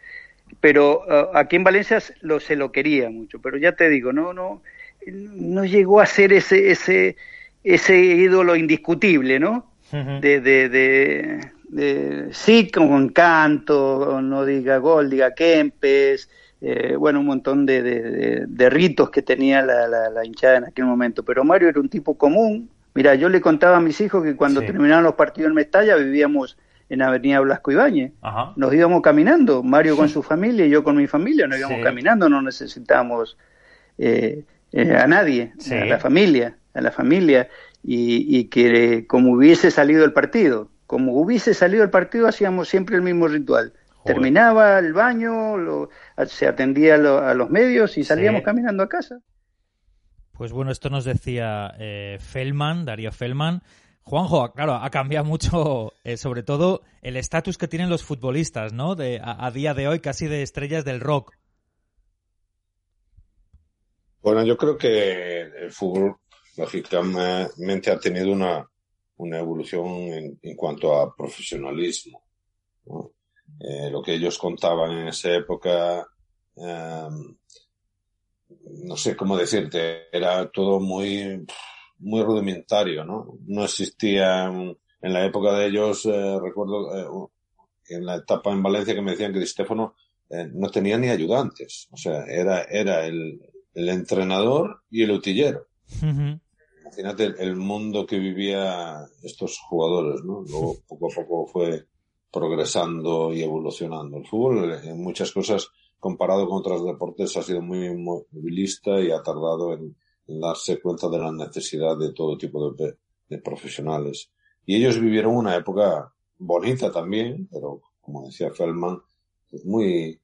Pero uh, aquí en Valencia lo, se lo quería mucho. Pero ya te digo, no, no, no llegó a ser ese, ese, ese ídolo indiscutible, ¿no? de, de, de, sí con canto, no diga gol, diga Kempes, eh, bueno, un montón de, ritos que tenía la, hinchada en aquel momento. Pero Mario era un tipo común. Mira, yo le contaba a mis hijos que cuando terminaban los partidos en Mestalla vivíamos en Avenida Blasco Ibáñez. Nos íbamos caminando, Mario con su familia y yo con mi familia, nos íbamos caminando, no necesitábamos eh, eh, a nadie, a la familia, a la familia, y, y que como hubiese salido el partido, como hubiese salido el partido hacíamos siempre el mismo ritual. Terminaba el baño, se atendía a los medios y salíamos caminando a casa. Pues bueno, esto nos decía eh, Feldman, Darío Feldman. Juanjo, claro, ha cambiado mucho, eh, sobre todo el estatus que tienen los futbolistas, ¿no? De, a, día de hoy, casi de estrellas del rock. Bueno, yo creo que el fútbol, lógicamente, ha tenido una, una evolución en, en cuanto a profesionalismo. Eh, lo que ellos contaban en esa época, em, no sé cómo decirte, era todo muy, muy rudimentario, ¿no? No existía, en la época de ellos, eh, recuerdo, eh, en la etapa en Valencia que me decían que Stefano no tenía ni ayudantes, o sea, era, era el, el entrenador y el utillero. Imagínate el, el, mundo que vivía estos jugadores, ¿no? Luego poco a poco fue progresando y evolucionando. El fútbol, en muchas cosas, comparado con otros deportes, ha sido muy movilista y ha tardado en, darse cuenta de la necesidad de todo tipo de, profesionales. Y ellos vivieron una época bonita también, pero como decía Feldman, pues muy,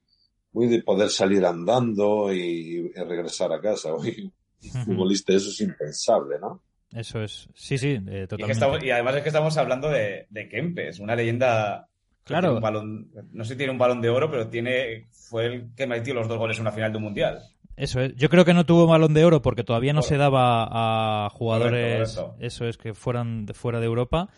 muy de poder salir andando y, regresar a casa. Hoy, futbolista, eso es impensable, ¿no? Eso es, sí, sí, totalmente. Y, además es que estamos hablando de, de Kempes, una leyenda Claro. no sé si tiene un balón de oro, pero tiene fue el que metió los dos goles en una final de un mundial. Eso es. Yo creo que no tuvo balón de oro porque todavía no se daba a jugadores, eso es, que fueran de fuera de Europa.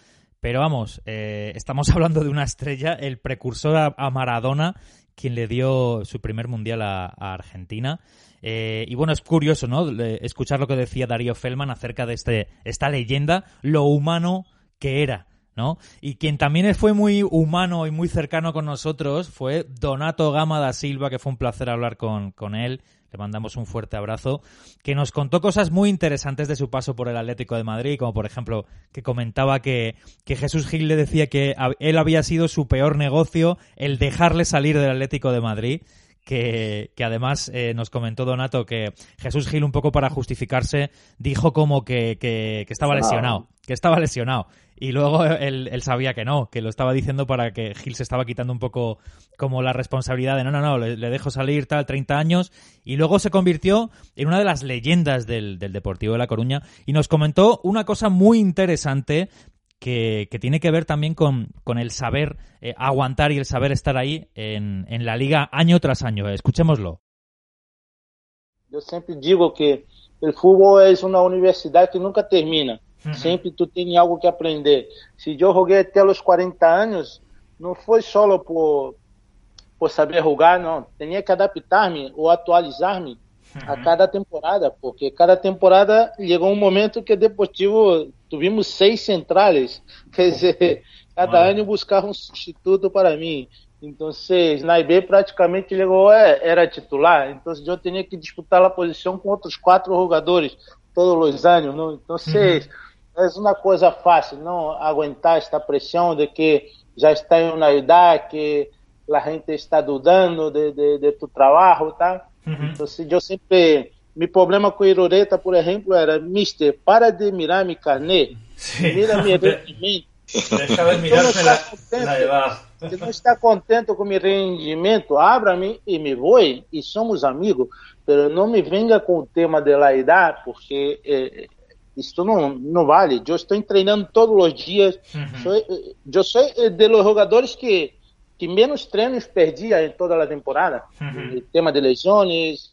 Pero vamos, eh, estamos hablando de una estrella, el precursor a, Maradona, quien le dio su primer mundial a, Argentina. Eh, y bueno, es curioso, ¿no? Escuchar lo que decía Darío Feldman acerca de este, esta leyenda, lo humano que era. ¿No? Y quien también fue muy humano y muy cercano con nosotros fue Donato Gama da Silva, que fue un placer hablar con, con él. Le mandamos un fuerte abrazo, que nos contó cosas muy interesantes de su paso por el Atlético de Madrid, como por ejemplo que comentaba que, que Jesús Gil le decía que él había sido su peor negocio el dejarle salir del Atlético de Madrid que, que además eh, nos comentó Donato que Jesús Gil, un poco para justificarse, dijo como que, que, estaba lesionado, que estaba lesionado. Y luego él, sabía que no, que lo estaba diciendo para que Gil se estaba quitando un poco como la responsabilidad de no, no, no, le, dejo salir tal, 30 años. Y luego se convirtió en una de las leyendas del, del Deportivo de La Coruña y nos comentó una cosa muy interesante que, tiene que ver también con, con el saber eh, aguantar y el saber estar ahí en, en, la liga año tras año. Escuchémoslo. Yo siempre digo que el fútbol es una universidad que nunca termina. Siempre tú tienes algo que aprender. Si yo jugué hasta los 40 años, no fue solo por, por saber jugar, no. Tenía que adaptarme o actualizarme a cada temporada, porque cada temporada llegó un momento que Deportivo tuvimos seis centrales, quer dizer, cada ano buscava um substituto para mim. Então, na IB praticamente chegou, era titular, então eu tinha que disputar a posição com outros quatro jogadores todos os anos. Não? Então, uhum. É uma coisa fácil, não aguentar esta pressão de que já está em uma idade, que a gente está dudando de, de, de tu trabalho, tá? Uhum. Então, eu sempre Mi problema con Irureta, por ejemplo, era, mister, para de mirar mi carnet, mira mi rendimiento. Deja de mirarse la, la edad. Se não está contente com meu rendimento, abra-me e me voe, e somos amigos, pero não me venga com o tema da idade, porque eh, isso não, não vale. Eu estou treinando todos os dias. Uhum. Sou, eu sou de los jogadores que, que menos treinos perdia em toda a temporada. Uhum. El tema de lesões,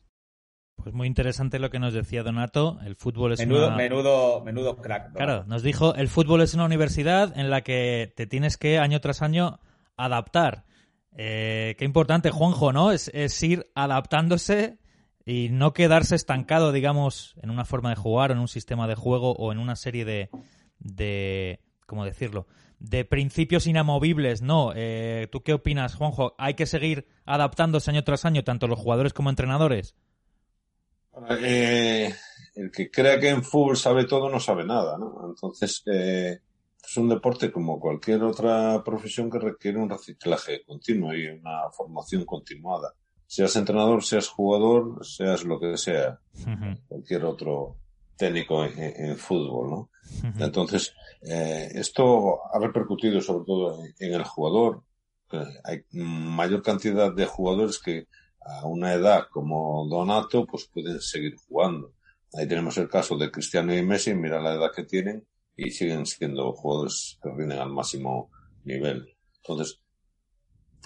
Pues muy interesante lo que nos decía Donato. El fútbol es menudo, una... menudo, menudo crack. Claro, nos dijo, el fútbol es una universidad en la que te tienes que año tras año adaptar. Eh, qué importante, Juanjo, ¿no? Es, ir adaptándose y no quedarse estancado, digamos, en una forma de jugar, en un sistema de juego o en una serie de, de ¿cómo decirlo? De principios inamovibles, no. Eh, ¿Tú qué opinas, Juanjo? ¿Hay que seguir adaptándose año tras año, tanto los jugadores como entrenadores? Eh, el que crea que en fútbol sabe todo no sabe nada, ¿no? Entonces, eh, es un deporte como cualquier otra profesión que requiere un reciclaje continuo y una formación continuada. Seas entrenador, seas jugador, seas lo que sea, cualquier otro técnico en, fútbol, ¿no? Entonces, eh, esto ha repercutido sobre todo en el jugador. Hay mayor cantidad de jugadores que a una edad como Donato, pues pueden seguir jugando. Ahí tenemos el caso de Cristiano y Messi, mira la edad que tienen y siguen siendo jugadores que rinden al máximo nivel. Entonces,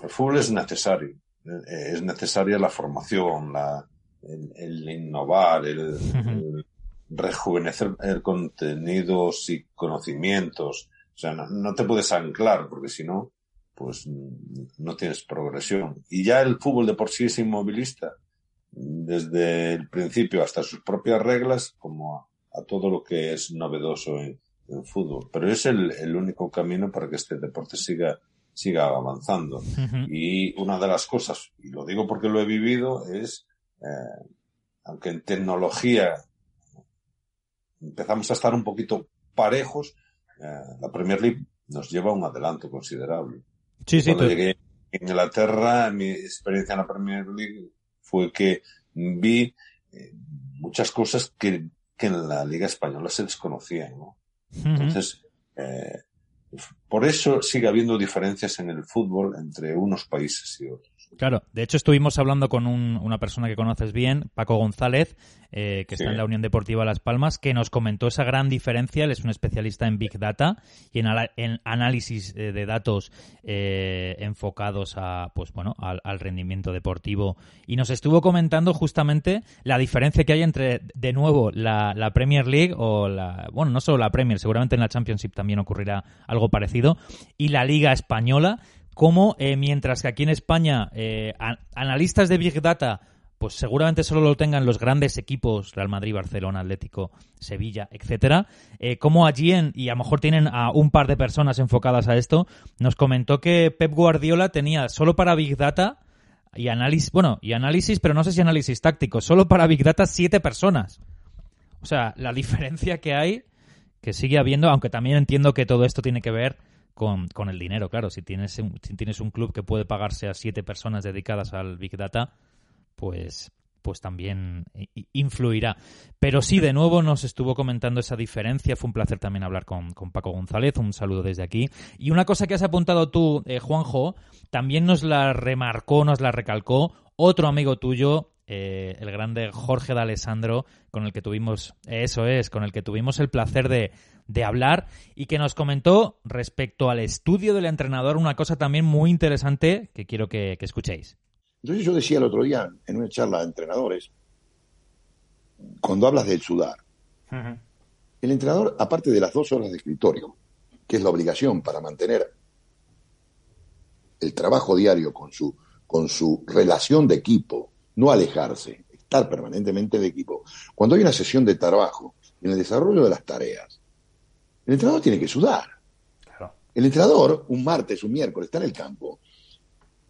el fútbol es necesario. Eh, es necesaria la formación, la, el, innovar, el, rejuvenecer el contenidos y conocimientos. O sea, no te puedes anclar porque si no, pues no tienes progresión. Y ya el fútbol de por sí es inmovilista, desde el principio hasta sus propias reglas, como a, todo lo que es novedoso en, fútbol. Pero es el, único camino para que este deporte siga, siga avanzando. Y una de las cosas, y lo digo porque lo he vivido, es, eh, aunque en tecnología empezamos a estar un poquito parejos, eh, la Premier League nos lleva a un adelanto considerable. Sí, sí, Cuando llegué a Inglaterra, mi experiencia en la Premier League fue que vi eh, muchas cosas que, que, en la Liga Española se desconocían, ¿no? Entonces, eh, por eso sigue habiendo diferencias en el fútbol entre unos países y otros. Claro, de hecho estuvimos hablando con una persona que conoces bien, Paco González, eh, que está en la Unión Deportiva Las Palmas, que nos comentó esa gran diferencia. Él es un especialista en Big Data y en, análisis eh, de datos eh, enfocados a, pues bueno, al, rendimiento deportivo. Y nos estuvo comentando justamente la diferencia que hay entre, de nuevo, la, la Premier League o la, bueno, no solo la Premier, seguramente en la Championship también ocurrirá algo parecido, y la Liga Española como eh, mientras que aquí en España eh, analistas de Big Data pues seguramente solo lo tengan los grandes equipos, Real Madrid, Barcelona, Atlético, Sevilla, etcétera. Eh, como allí, en, y a lo mejor tienen a un par de personas enfocadas a esto, nos comentó que Pep Guardiola tenía solo para Big Data y análisis, bueno, y análisis, pero no sé si análisis táctico, solo para Big Data siete personas. O sea, la diferencia que hay, que sigue habiendo, aunque también entiendo que todo esto tiene que ver con, con el dinero, claro. Si tienes, si tienes un club que puede pagarse a siete personas dedicadas al Big Data, pues, pues también influirá. Pero sí, de nuevo nos estuvo comentando esa diferencia. Fue un placer también hablar con, con Paco González. Un saludo desde aquí. Y una cosa que has apuntado tú, eh, Juanjo, también nos la remarcó, nos la recalcó otro amigo tuyo, eh, el grande Jorge de Alessandro, con el que tuvimos, eso es, con el que tuvimos el placer de, de hablar y que nos comentó respecto al estudio del entrenador una cosa también muy interesante que quiero que, escuchéis. Entonces yo decía el otro día en una charla de entrenadores, cuando hablas del sudar, el entrenador, aparte de las dos horas de escritorio, que es la obligación para mantener el trabajo diario con su, con su relación de equipo, no alejarse, estar permanentemente de equipo. Cuando hay una sesión de trabajo en el desarrollo de las tareas, el entrenador tiene que sudar. El entrenador, un martes, un miércoles, está en el campo,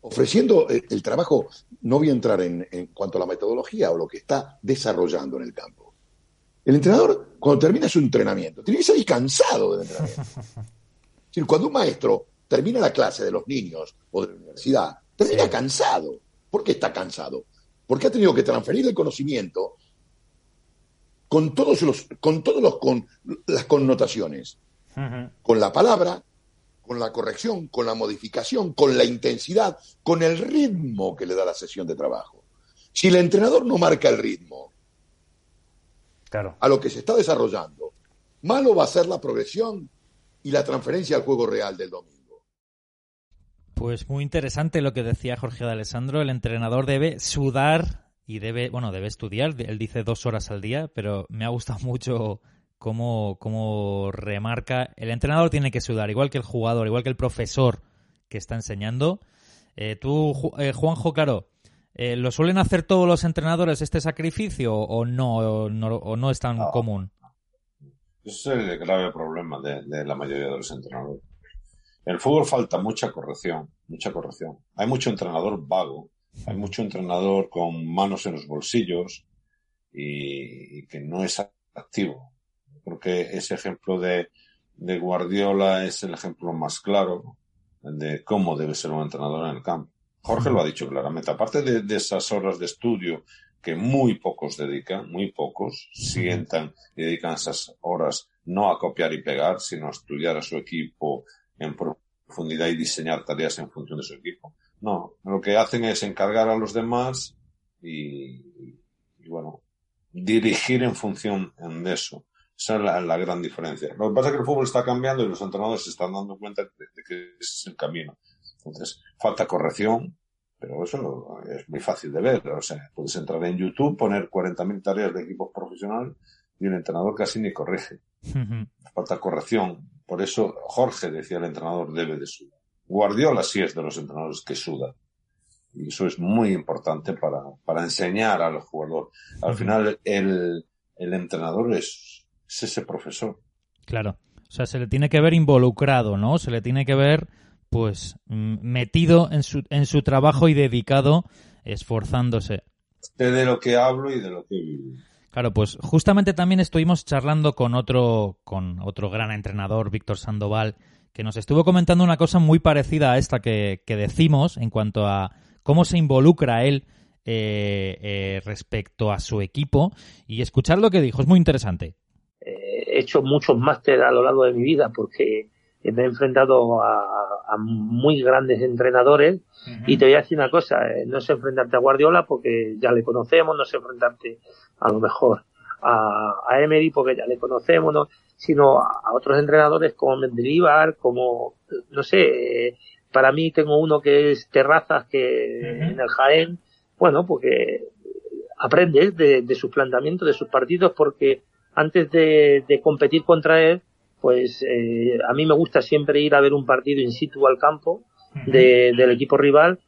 ofreciendo eh, el, trabajo, no voy a entrar en, cuanto a la metodología o lo que está desarrollando en el campo. El entrenador, cuando termina su entrenamiento, tiene que salir cansado del entrenamiento. cuando un maestro termina la clase de los niños o de la universidad, termina cansado. ¿Por qué está cansado? Porque ha tenido que transferir el conocimiento con todos los, con todos los con las connotaciones, con la palabra, con la corrección, con la modificación, con la intensidad, con el ritmo que le da la sesión de trabajo. Si el entrenador no marca el ritmo claro. a lo que se está desarrollando, malo va a ser la progresión y la transferencia al juego real del domingo. Pues muy interesante lo que decía Jorge de Alessandro. El entrenador debe sudar y debe, bueno, debe estudiar. Él dice dos horas al día, pero me ha gustado mucho cómo, cómo remarca. El entrenador tiene que sudar, igual que el jugador, igual que el profesor que está enseñando. Eh, tú, eh, Juanjo, claro, eh, ¿lo suelen hacer todos los entrenadores este sacrificio o no, o no, es tan común? Ese es el grave problema de, de la mayoría de los entrenadores. En el fútbol falta mucha corrección, mucha corrección. Hay mucho entrenador vago hay mucho entrenador con manos en los bolsillos y, que no es activo. Creo que ese ejemplo de, de Guardiola es el ejemplo más claro de cómo debe ser un entrenador en el campo. Jorge lo ha dicho claramente. Aparte de, esas horas de estudio que muy pocos dedican, muy pocos sientan y dedican esas horas no a copiar y pegar, sino a estudiar a su equipo en profundidad y diseñar tareas en función de su equipo. No, lo que hacen es encargar a los demás y, bueno, dirigir en función de eso. Esa es la, gran diferencia. Lo que pasa es que el fútbol está cambiando y los entrenadores se están dando cuenta de, que ese es el camino. Entonces, falta corrección, pero eso es muy fácil de ver. O sea, puedes entrar en YouTube, poner 40.000 tareas de equipos profesional y el entrenador casi ni corrige. Falta corrección. Por eso Jorge decía el entrenador debe de su Guardiola sí es de los entrenadores que suda. Y eso es muy importante para, para enseñar al jugador. Al final, el, el entrenador es, ese profesor. Claro. O sea, se le tiene que ver involucrado, ¿no? Se le tiene que ver, pues, metido en su, en su trabajo y dedicado, esforzándose. De lo que hablo y de lo que vivo. Claro, pues justamente también estuvimos charlando con otro, con otro gran entrenador, Víctor Sandoval, que nos estuvo comentando una cosa muy parecida a esta que, decimos en cuanto a cómo se involucra él eh, eh, respecto a su equipo. Y escuchar lo que dijo es muy interesante. He hecho muchos másteres a lo largo de mi vida porque me he enfrentado a, muy grandes entrenadores. Y te voy a decir una cosa, eh, no sé enfrentarte a Guardiola porque ya le conocemos, no sé enfrentarte a lo mejor a, a Emery porque ya le conocemos, ¿no? sino a, otros entrenadores como Mendilibar, como, no sé, para mí tengo uno que es Terrazas que en el Jaén, bueno, porque aprendes de, de sus planteamientos, de sus partidos, porque antes de, de competir contra él, pues eh, a mí me gusta siempre ir a ver un partido in situ al campo de, del equipo rival,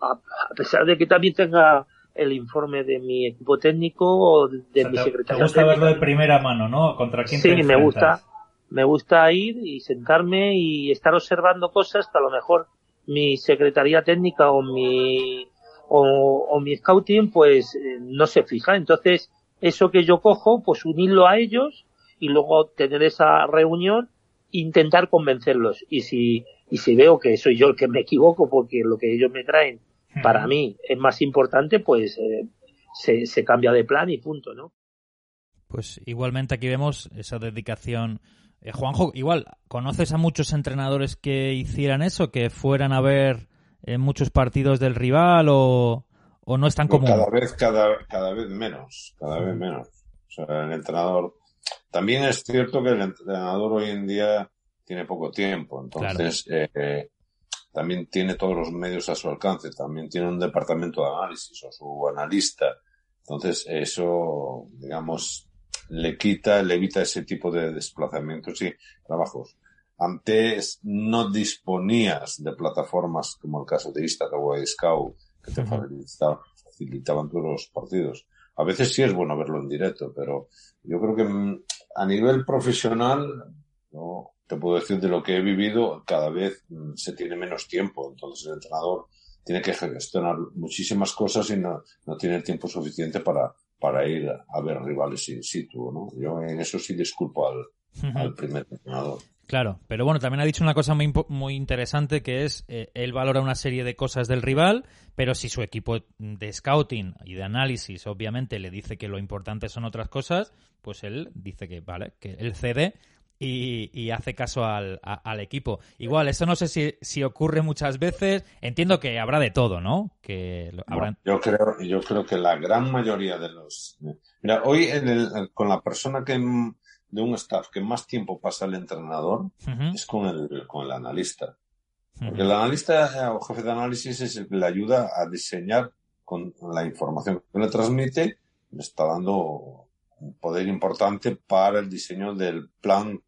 a, pesar de que también tenga el informe de mi equipo técnico o de mi secretario. Te gusta verlo de primera mano, ¿no? ¿Contra quién Sí, me gusta, me gusta ir y sentarme y estar observando cosas que a lo mejor mi secretaría técnica o mi o, o mi scouting pues eh, no se fija. Entonces, eso que yo cojo, pues unirlo a ellos y luego tener esa reunión intentar convencerlos y si y si veo que soy yo el que me equivoco porque lo que ellos me traen para mí es más importante pues eh, se, se cambia de plan y punto no pues igualmente aquí vemos esa dedicación. Eh, Juanjo igual conoces a muchos entrenadores que hicieran eso que fueran a ver en muchos partidos del rival o, o no están como cada vez cada cada vez menos cada vez menos. O sea el entrenador también es cierto que el entrenador hoy en día tiene poco tiempo, entonces eh, también tiene todos los medios a su alcance, también tiene un departamento de análisis o su analista, entonces eso, digamos, le quita, le evita ese tipo de desplazamientos y trabajos. Antes no disponías de plataformas como el caso de o de Scout que te facilitaban todos los partidos. A veces sí es bueno verlo en directo, pero yo creo que mm, a nivel profesional, no, te puedo decir de lo que he vivido, cada vez mm, se tiene menos tiempo. Entonces el entrenador tiene que gestionar muchísimas cosas y no, no tiene el tiempo suficiente para, para ir a ver rivales in situ, ¿no? Yo en eso sí disculpo al, al primer entrenador. Claro, pero bueno, también ha dicho una cosa muy, muy interesante que es, eh, él valora una serie de cosas del rival, pero si su equipo de scouting y de análisis obviamente le dice que lo importante son otras cosas, pues él dice que vale, que él cede y, hace caso al, equipo. Igual, eso no sé si, si, ocurre muchas veces. Entiendo que habrá de todo, ¿no? Que yo creo, yo creo que la gran mayoría de los. Mira, hoy en el, con la persona que de un staff que más tiempo pasa el entrenador es con el, con el analista. Porque el analista o jefe de análisis es el que le ayuda a diseñar con la información que le transmite, le está dando un poder importante para el diseño del plan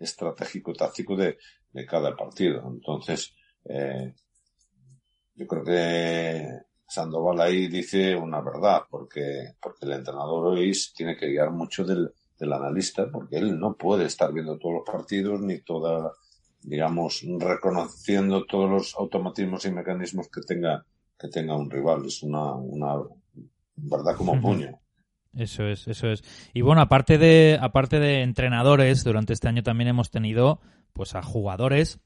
estratégico táctico de, de cada partido. Entonces, eh, yo creo que Sandoval ahí dice una verdad, porque, porque el entrenador hoy tiene que guiar mucho del, del analista, porque él no puede estar viendo todos los partidos ni toda, digamos, reconociendo todos los automatismos y mecanismos que tenga, que tenga un rival. Es una, una verdad como puño. Eso es, eso es. Y bueno, aparte de, aparte de entrenadores, durante este año también hemos tenido pues a jugadores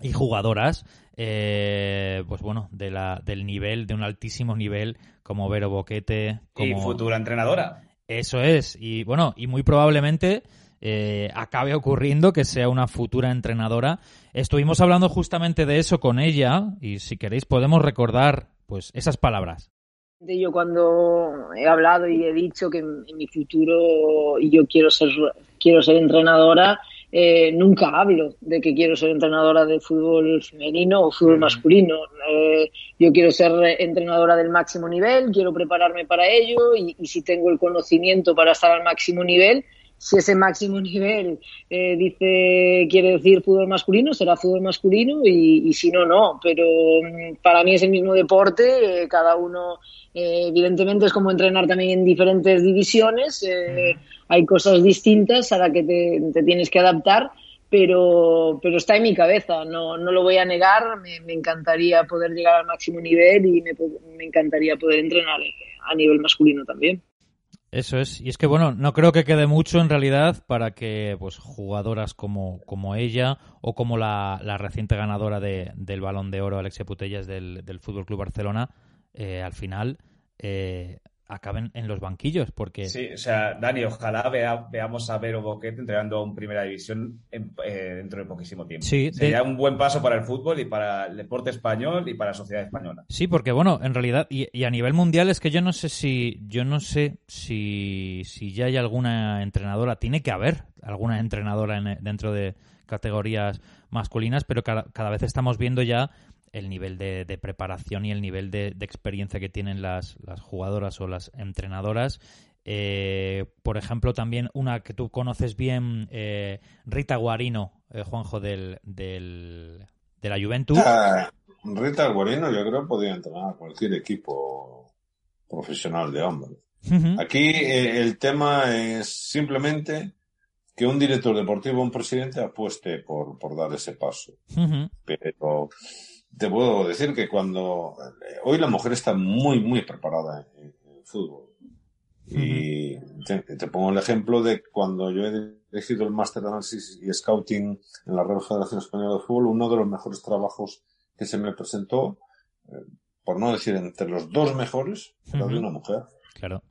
y jugadoras, eh, pues bueno, de la, del nivel, de un altísimo nivel, como Vero Boquete. Como... Y futura entrenadora. Eso es, y bueno, y muy probablemente eh, acabe ocurriendo que sea una futura entrenadora. Estuvimos hablando justamente de eso con ella, y si queréis podemos recordar pues esas palabras. Yo cuando he hablado y he dicho que en, mi futuro yo quiero ser quiero ser entrenadora, eh, nunca hablo de que quiero ser entrenadora de fútbol femenino o fútbol masculino. Eh, yo quiero ser entrenadora del máximo nivel, quiero prepararme para ello y, y, si tengo el conocimiento para estar al máximo nivel, si ese máximo nivel eh, dice quiere decir fútbol masculino, será fútbol masculino y, y si no, no. Pero mm, para mí es el mismo deporte, cada uno evidentemente es como entrenar también en diferentes divisiones hay cosas distintas a las que te, tienes que adaptar, pero, pero está en mi cabeza, no, no lo voy a negar, me, encantaría poder llegar al máximo nivel y me, me encantaría poder entrenar a nivel masculino también. Eso es. Y es que, bueno, no creo que quede mucho en realidad para que pues jugadoras como, como ella o como la, la reciente ganadora de, del Balón de Oro, Alexia Putellas, del, del Fútbol Club Barcelona, eh, al final eh, acaben en los banquillos, porque... Sí, o sea, Dani, ojalá veamos a Vero Boquete entregando en Primera División eh, dentro de poquísimo tiempo. Sí, Sería un buen paso para el fútbol y para el deporte español y para la sociedad española. Sí, porque bueno, en realidad, y, a nivel mundial es que yo no sé si, yo no sé si, si ya hay alguna entrenadora, tiene que haber alguna entrenadora dentro de categorías masculinas, pero cada vez estamos viendo ya el nivel de, preparación y el nivel de, experiencia que tienen las, las, jugadoras o las entrenadoras. Eh, por ejemplo, también una que tú conoces bien, eh, Rita Guarino, eh, Juanjo, del, del, de la Juventus. Ah, Rita Guarino yo creo que podría entrenar a cualquier equipo profesional de hombres. Aquí el tema es simplemente que un director deportivo un presidente apueste por, por dar ese paso. Pero te puedo decir que cuando eh, hoy la mujer está muy, muy preparada en, fútbol. Y te, pongo el ejemplo de cuando yo he elegido el máster de análisis y scouting en la Real Federación Española de Fútbol, uno de los mejores trabajos que se me presentó, eh, por no decir entre los dos mejores, era de una mujer. Claro.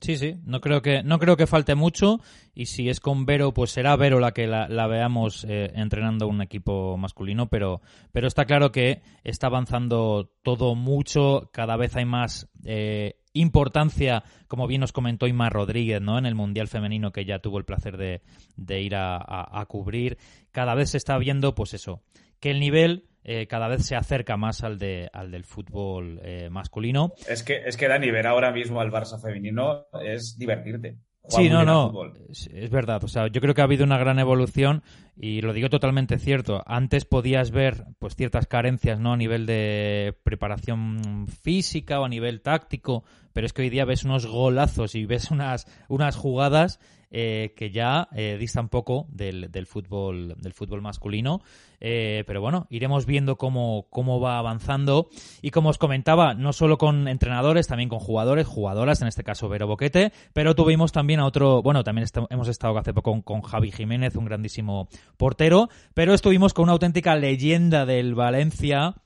Sí, sí, no creo que no creo que falte mucho y si es con Vero, pues será Vero la que la, veamos eh, entrenando un equipo masculino, pero pero está claro que está avanzando todo mucho, cada vez hay más eh, importancia, como bien nos comentó Ima Rodríguez, ¿no? En el Mundial Femenino que ya tuvo el placer de, ir a, cubrir, cada vez se está viendo, pues eso, que el nivel eh, cada vez se acerca más al, de, al del fútbol eh, masculino. Es que, es que Dani, ver ahora mismo al Barça femenino es divertirte. Sí, no, no, es, verdad. O sea, yo creo que ha habido una gran evolución y lo digo totalmente cierto. Antes podías ver pues ciertas carencias, ¿no? A nivel de preparación física o a nivel táctico, pero es que hoy día ves unos golazos y ves unas, unas jugadas eh, que ya eh, distan poco del, del, fútbol, del fútbol masculino. Eh, pero bueno, iremos viendo cómo, cómo va avanzando. Y como os comentaba, no solo con entrenadores, también con jugadores, jugadoras, en este caso Vero Boquete, pero tuvimos también a otro, bueno, también hemos estado hace poco con, con Javi Jiménez, un grandísimo portero, pero estuvimos con una auténtica leyenda del Valencia,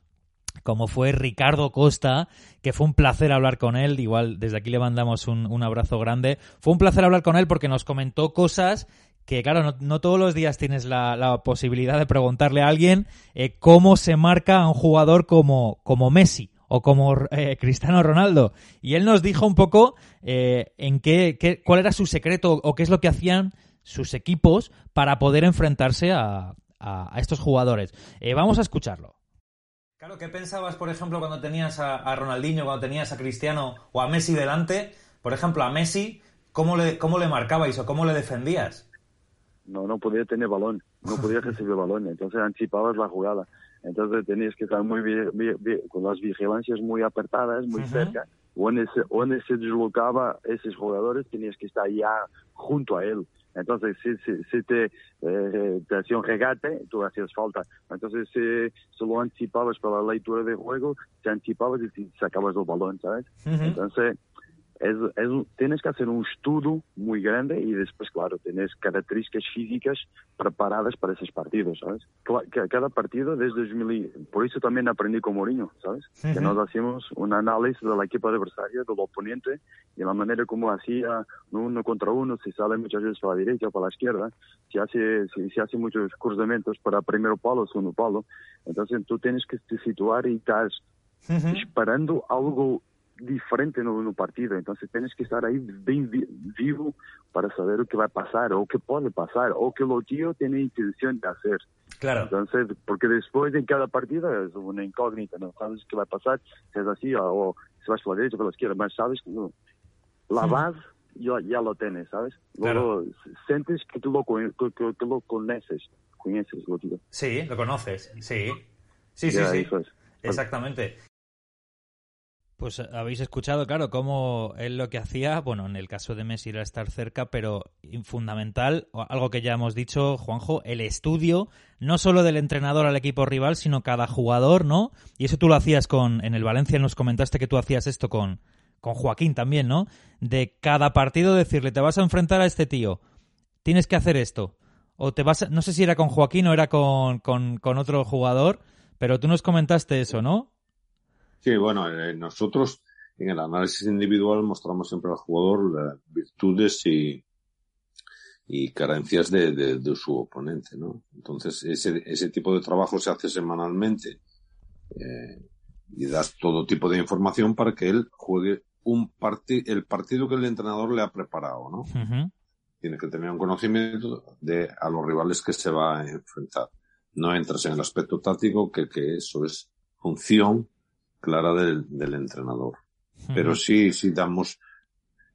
como fue Ricardo Costa, que fue un placer hablar con él. Igual desde aquí le mandamos un, abrazo grande. Fue un placer hablar con él porque nos comentó cosas que, claro, no, todos los días tienes la, posibilidad de preguntarle a alguien eh, cómo se marca a un jugador como, como Messi o como eh, Cristiano Ronaldo. Y él nos dijo un poco eh, en qué, qué, cuál era su secreto o qué es lo que hacían sus equipos para poder enfrentarse a, a, estos jugadores. vamos a escucharlo. Claro, ¿qué pensabas, por ejemplo, cuando tenías a, Ronaldinho, cuando tenías a Cristiano o a Messi delante? Por ejemplo, a Messi, ¿cómo le, cómo le marcabais o cómo le defendías? No, no podía tener balón, no podía recibir balón, entonces anticipabas la jugada. Entonces tenías que estar muy con las vigilancias muy apretadas, muy cerca. Donde se, donde se deslocaba esos jugadores, tenías que estar ya junto a él. Entonces, si, si, si te, eh, te hacía un regate, tú hacías falta. Entonces, si, si lo anticipabas para la lectura de juego, te anticipabas y sacabas el balón, ¿sabes? Entonces, es, es, tienes que hacer un estudio muy grande y después, claro, tienes características físicas preparadas para esos partidos, ¿sabes? Cada partido desde 2000, por eso también aprendí con Mourinho, ¿sabes? Que nos hacíamos un análisis de la equipa adversaria, del oponente, y la manera como hacía uno contra uno, si sale muchas veces para la derecha o para la izquierda, si hace, si, si hace muchos cruzamientos para primero palo, segundo palo. Entonces tú tienes que te situar y estás esperando algo diferente no, no, partido. Entonces tienes que estar ahí bien vivo para saber lo que va a pasar o qué puede pasar o qué lo tío tiene intención de hacer. Claro. Entonces, porque después en cada partido es una incógnita, no sabes qué va a pasar, si es así o, si vas por la derecha o por la izquierda, pero sabes que no. La base ya, ya lo tienes, ¿sabes? Luego sientes que tú lo, que, lo conoces, conoces lo tío. Sí, lo conoces, sí. Sí, sí, sí. Exactamente. Pues habéis escuchado, claro, cómo él lo que hacía, bueno, en el caso de Messi era estar cerca, pero fundamental, algo que ya hemos dicho, Juanjo, el estudio, no solo del entrenador al equipo rival, sino cada jugador, ¿no? Y eso tú lo hacías con, en el Valencia nos comentaste que tú hacías esto con, con Joaquín también, ¿no? De cada partido decirle, te vas a enfrentar a este tío, tienes que hacer esto. O te vas, no sé si era con Joaquín o era con, con, con otro jugador, pero tú nos comentaste eso, ¿no? Sí, bueno, eh, nosotros en el análisis individual mostramos siempre al jugador las virtudes y, y carencias de, de, su oponente, ¿no? Entonces, ese, ese tipo de trabajo se hace semanalmente eh, y das todo tipo de información para que él juegue un partido, el partido que el entrenador le ha preparado, ¿no? Tiene que tener un conocimiento de a los rivales que se va a enfrentar. No entras en el aspecto táctico, que, que eso es función clara del, del entrenador. Pero sí, sí damos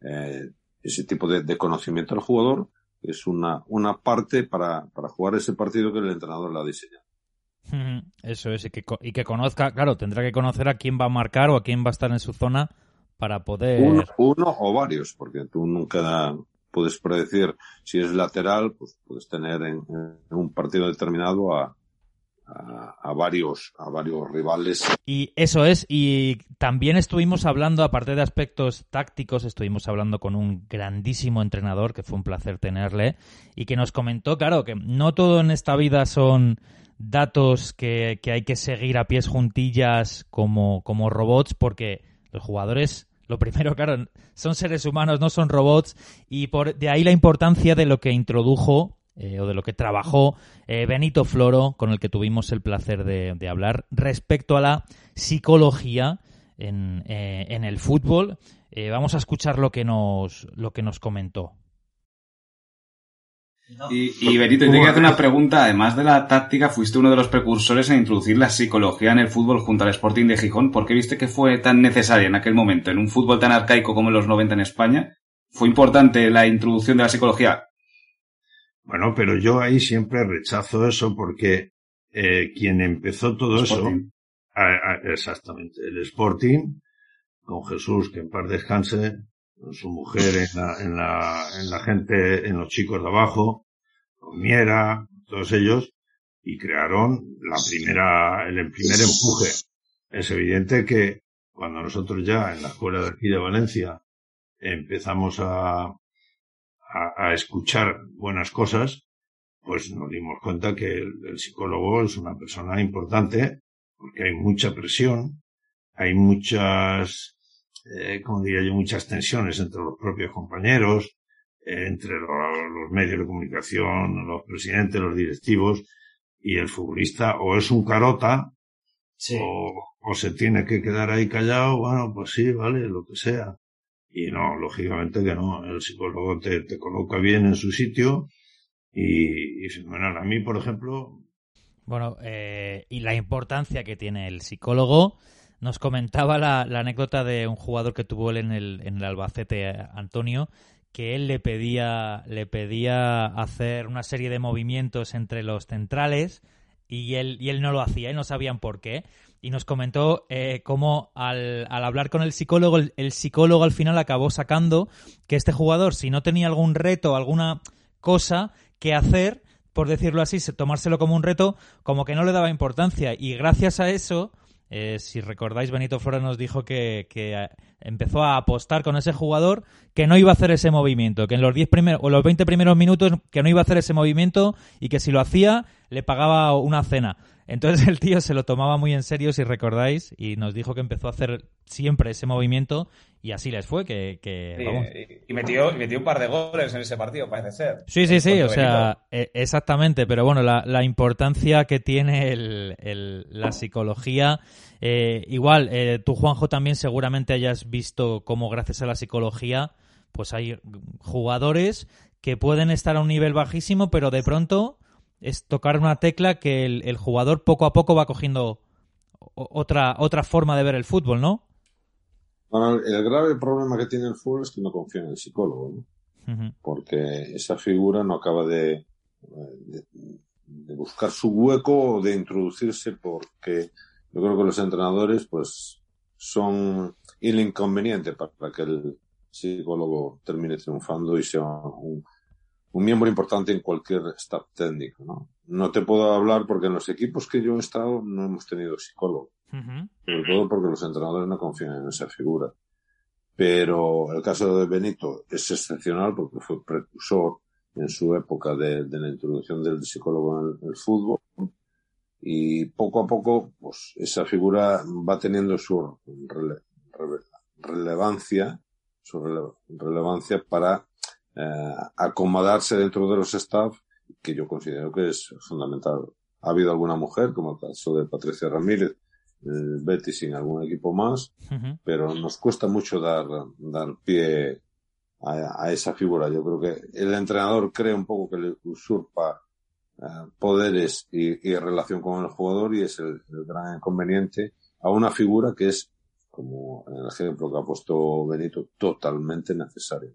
eh, ese tipo de, de, conocimiento al jugador, es una, una parte para, para jugar ese partido que el entrenador le ha diseñado. Eso es, y que, y que conozca, claro, tendrá que conocer a quién va a marcar o a quién va a estar en su zona para poder... Uno, o varios, porque tú nunca puedes predecir si es lateral, pues puedes tener en, un partido determinado a, a, varios a varios rivales. Y eso es, y también estuvimos hablando, aparte de aspectos tácticos, estuvimos hablando con un grandísimo entrenador, que fue un placer tenerle, y que nos comentó, claro, que no todo en esta vida son datos que, que hay que seguir a pies juntillas como, como robots, porque los jugadores lo primero, claro, son seres humanos, no son robots, y por de ahí la importancia de lo que introdujo eh, o de lo que trabajó eh, Benito Floro, con el que tuvimos el placer de, hablar, respecto a la psicología en, eh, el fútbol. vamos a escuchar lo que nos, comentó. Y, Benito, te que hacer una pregunta. Además de la táctica, fuiste uno de los precursores en introducir la psicología en el fútbol junto al Sporting de Gijón. ¿Por qué viste que fue tan necesaria en aquel momento? En un fútbol tan arcaico como en los 90 en España, ¿fue importante la introducción de la psicología? Bueno, pero yo ahí siempre rechazo eso porque eh, quien empezó todo eso, exactamente, el Sporting, con Jesús, que en paz descanse, con su mujer en la, en la, en la gente, en los chicos de abajo, con Miera, todos ellos, y crearon la primera, el primer empuje. Es evidente que cuando nosotros ya en la escuela de aquí de Valencia empezamos a, a, a escuchar buenas cosas, pues nos dimos cuenta que el, el, psicólogo es una persona importante porque hay mucha presión, hay muchas eh, como diría yo, muchas tensiones entre los propios compañeros, eh, entre los, medios de comunicación, los presidentes, los directivos, y el futbolista o es un carota, o, se tiene que quedar ahí callado, bueno, pues sí, vale, lo que sea. Y no, lógicamente que no, el psicólogo te, te coloca bien en su sitio y, fenomenal. A mí, por ejemplo... Bueno, eh, y la importancia que tiene el psicólogo nos comentaba la, anécdota de un jugador que tuvo él en el, en el Albacete, Antonio, que él le pedía, le pedía hacer una serie de movimientos entre los centrales y él, y él no lo hacía y no sabían por qué. Y nos comentó eh, cómo al, al, hablar con el psicólogo, el, psicólogo al final acabó sacando que este jugador, si no tenía algún reto, alguna cosa que hacer, por decirlo así, tomárselo como un reto, como que no le daba importancia. Y gracias a eso, eh, si recordáis, Benito Flores nos dijo que, que, empezó a apostar con ese jugador que no iba a hacer ese movimiento, que en los 10 primeros o los 20 primeros minutos que no iba a hacer ese movimiento y que si lo hacía le pagaba una cena. Entonces el tío se lo tomaba muy en serio, si recordáis, y nos dijo que empezó a hacer siempre ese movimiento y así les fue, que, y, metió, metió un par de goles en ese partido, parece ser. Sí, sí, sí, o sea, e, exactamente, pero bueno, la, importancia que tiene el, la psicología, eh, igual, eh, tú Juanjo también seguramente hayas visto cómo gracias a la psicología, pues hay jugadores que pueden estar a un nivel bajísimo, pero de pronto es tocar una tecla que el, jugador poco a poco va cogiendo otra, otra forma de ver el fútbol, ¿no? el grave problema que tiene el fútbol es que no confía en el psicólogo, ¿no? Porque esa figura no acaba de, de, buscar su hueco o de introducirse porque yo creo que los entrenadores pues son el inconveniente para que el psicólogo termine triunfando y sea un, un miembro importante en cualquier staff técnico, ¿no? No te puedo hablar porque en los equipos que yo he estado no hemos tenido psicólogo. Sobre todo porque los entrenadores no confían en esa figura. Pero el caso de Benito es excepcional porque fue precursor en su época de, la introducción del psicólogo en el, fútbol. Y poco a poco, pues esa figura va teniendo su relevancia, su relevancia para eh, acomodarse dentro de los staff, que yo considero que es fundamental. Ha habido alguna mujer, como el caso de Patricia Ramírez, el Betis sin algún equipo más, pero nos cuesta mucho dar, dar pie a, esa figura. Yo creo que el entrenador cree un poco que le usurpa eh, poderes y, relación con el jugador y es el, gran inconveniente a una figura que es, como en el ejemplo que ha puesto Benito, totalmente necesaria.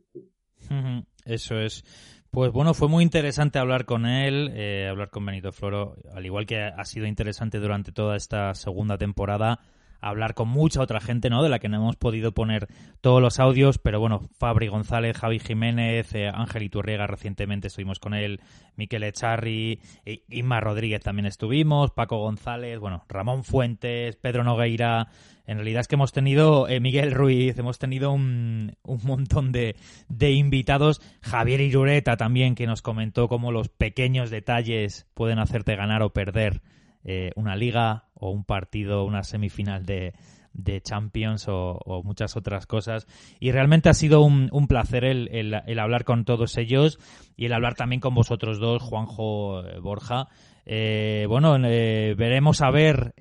Eso es. Pues bueno, fue muy interesante hablar con él, eh, hablar con Benito Floro, al igual que ha sido interesante durante toda esta segunda temporada hablar con mucha otra gente, ¿no? De la que no hemos podido poner todos los audios, pero bueno, Fabri González, Javi Jiménez, eh, Ángel Iturriega recientemente estuvimos con él, Miquel Echarri, Inma Rodríguez también estuvimos, Paco González, bueno, Ramón Fuentes, Pedro Nogueira. En realidad es que hemos tenido eh, Miguel Ruiz, hemos tenido un, un montón de, de invitados. Javier Irureta también, que nos comentó cómo los pequeños detalles pueden hacerte ganar o perder eh, una liga o un partido, una semifinal de, de Champions o, muchas otras cosas. Y realmente ha sido un, un placer el, el, hablar con todos ellos y el hablar también con vosotros dos, Juanjo eh, Borja. Eh, bueno, veremos a ver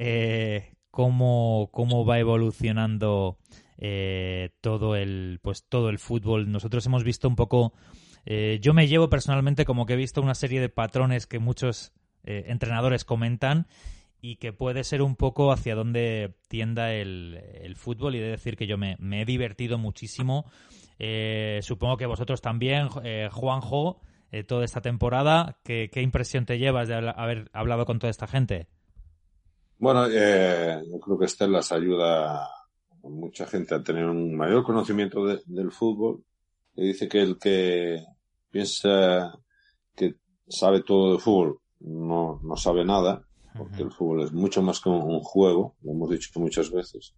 cómo, cómo va evolucionando todo el pues todo el fútbol. Nosotros hemos visto un poco. yo me llevo personalmente como que he visto una serie de patrones que muchos eh, entrenadores comentan y que puede ser un poco hacia donde tienda el, fútbol y de decir que yo me, he divertido muchísimo. Eh, supongo que vosotros también, eh, Juanjo, toda esta temporada, ¿qué, impresión te llevas de haber hablado con toda esta gente? Bueno, yo creo que Estelas ayuda a mucha gente a tener un mayor conocimiento del fútbol. Y dice que el que piensa que sabe todo de fútbol no, no sabe nada, porque el fútbol es mucho más que un juego, lo hemos dicho muchas veces,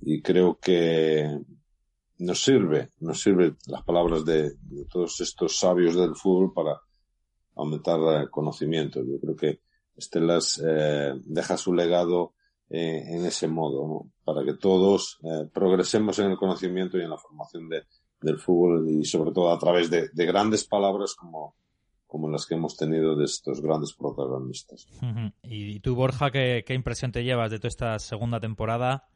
y creo que nos sirve, nos sirve las palabras de, todos estos sabios del fútbol para aumentar el conocimiento. Yo creo que Estelas eh, deja su legado eh, en ese modo, para que todos eh, progresemos en el conocimiento y en la formación de, del fútbol y sobre todo a través de, de grandes palabras como, como las que hemos tenido de estos grandes protagonistas. ¿Y tú, Borja, qué, impresión te llevas de toda esta segunda temporada?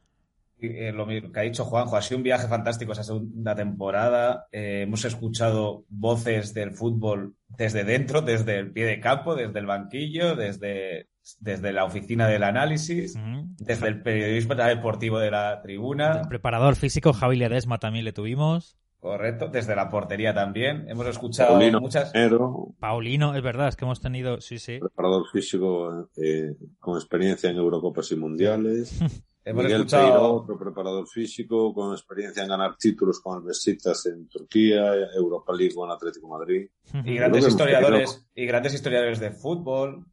Eh, lo mismo que ha dicho Juanjo, ha sido un viaje fantástico esa segunda temporada. Eh, hemos escuchado voces del fútbol desde dentro, desde el pie de campo, desde el banquillo, desde, desde la oficina del análisis, desde el periodismo deportivo de la tribuna. El preparador físico Javi Ledesma también le tuvimos. Correcto, desde la portería también. Hemos escuchado muchas. Paulino, es verdad, es que hemos tenido, sí, sí. Preparador físico eh, con experiencia en Eurocopas y Mundiales. hemos escuchado. otro preparador físico con experiencia en ganar títulos con el Besiktas en Turquía, Europa League con Atlético Madrid. Y grandes historiadores, y grandes historiadores de fútbol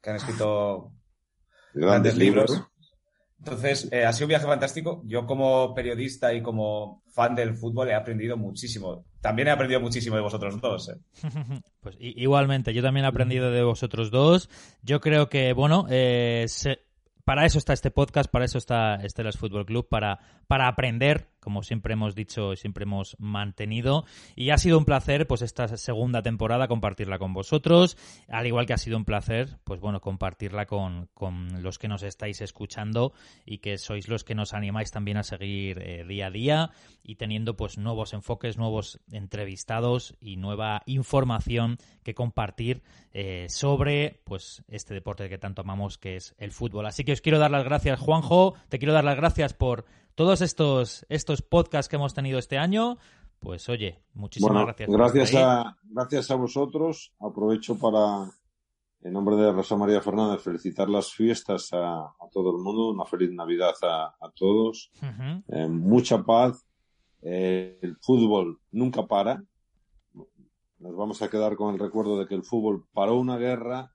que han escrito grandes, libros. Entonces, eh, ha sido un viaje fantástico. Yo como periodista y como fan del fútbol he aprendido muchísimo. También he aprendido muchísimo de vosotros dos. ¿eh? Pues igualmente, yo también he aprendido de vosotros dos. Yo creo que, bueno, eh, para eso está este podcast, para eso está Estelas Fútbol Club, para, para aprender como siempre hemos dicho y siempre hemos mantenido. Y ha sido un placer, pues, esta segunda temporada compartirla con vosotros, al igual que ha sido un placer, pues bueno, compartirla con, con los que nos estáis escuchando y que sois los que nos animáis también a seguir eh, día a día y teniendo, pues, nuevos enfoques, nuevos entrevistados y nueva información que compartir eh, sobre, pues, este deporte que tanto amamos que es el fútbol. Así que os quiero dar las gracias, Juanjo, te quiero dar las gracias por todos estos, estos podcasts que hemos tenido este año, pues oye, muchísimas gracias. Gracias a, gracias a vosotros. Aprovecho para, en nombre de Rosa María Fernández, felicitar las fiestas a, todo el mundo. Una feliz Navidad a, todos. Eh, mucha paz. Eh, el fútbol nunca para. Nos vamos a quedar con el recuerdo de que el fútbol paró una guerra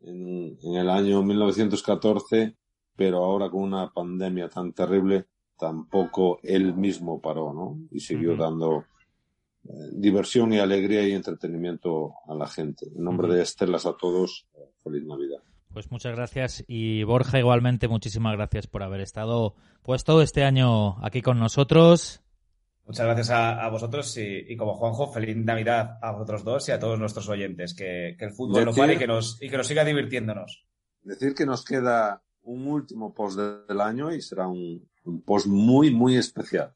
en, en el año 1914, pero ahora con una pandemia tan terrible tampoco él mismo paró, ¿no? Y siguió dando eh, diversión y alegría y entretenimiento a la gente. En nombre de Estelas a todos, feliz Navidad. Pues muchas gracias y Borja igualmente muchísimas gracias por haber estado pues todo este año aquí con nosotros. Muchas gracias a, vosotros y, como Juanjo, feliz Navidad a vosotros dos y a todos nuestros oyentes. Que, el fútbol no pare y que, nos, y que nos siga divirtiéndonos. Decir que nos queda un último post del año y será un, post muy, muy especial.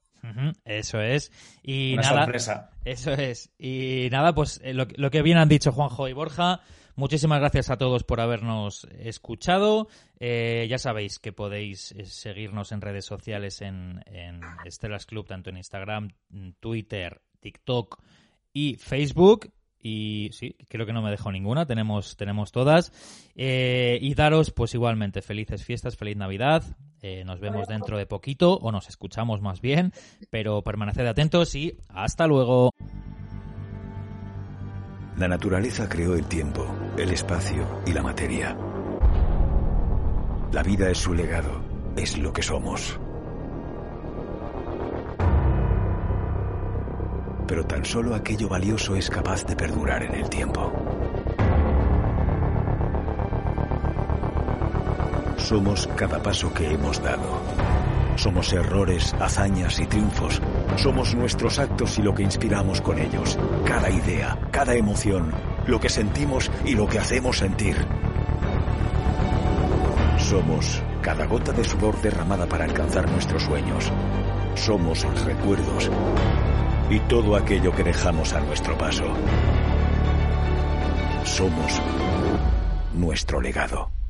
eso es. Y Una nada, sorpresa. Eso es. Y nada, pues eh, lo, lo, que bien han dicho Juanjo y Borja, Muchísimas gracias a todos por habernos escuchado. Eh, ya sabéis que podéis eh, seguirnos en redes sociales en, en Stellas Club, tanto en Instagram, Twitter, TikTok y Facebook. Y sí, creo que no me dejo ninguna, tenemos, tenemos todas. Eh, y daros, pues igualmente, felices fiestas, feliz Navidad. nos vemos dentro de poquito, o nos escuchamos más bien, pero permaneced atentos y hasta luego. La naturaleza creó el tiempo, el espacio y la materia. La vida es su legado, es lo que somos. Pero tan solo aquello valioso es capaz de perdurar en el tiempo. Somos cada paso que hemos dado somos errores, hazañas y triunfos. Somos nuestros actos y lo que inspiramos con ellos. Cada idea, cada emoción, lo que sentimos y lo que hacemos sentir. Somos cada gota de sudor derramada para alcanzar nuestros sueños. Somos recuerdos y todo aquello que dejamos a nuestro paso. Somos nuestro legado.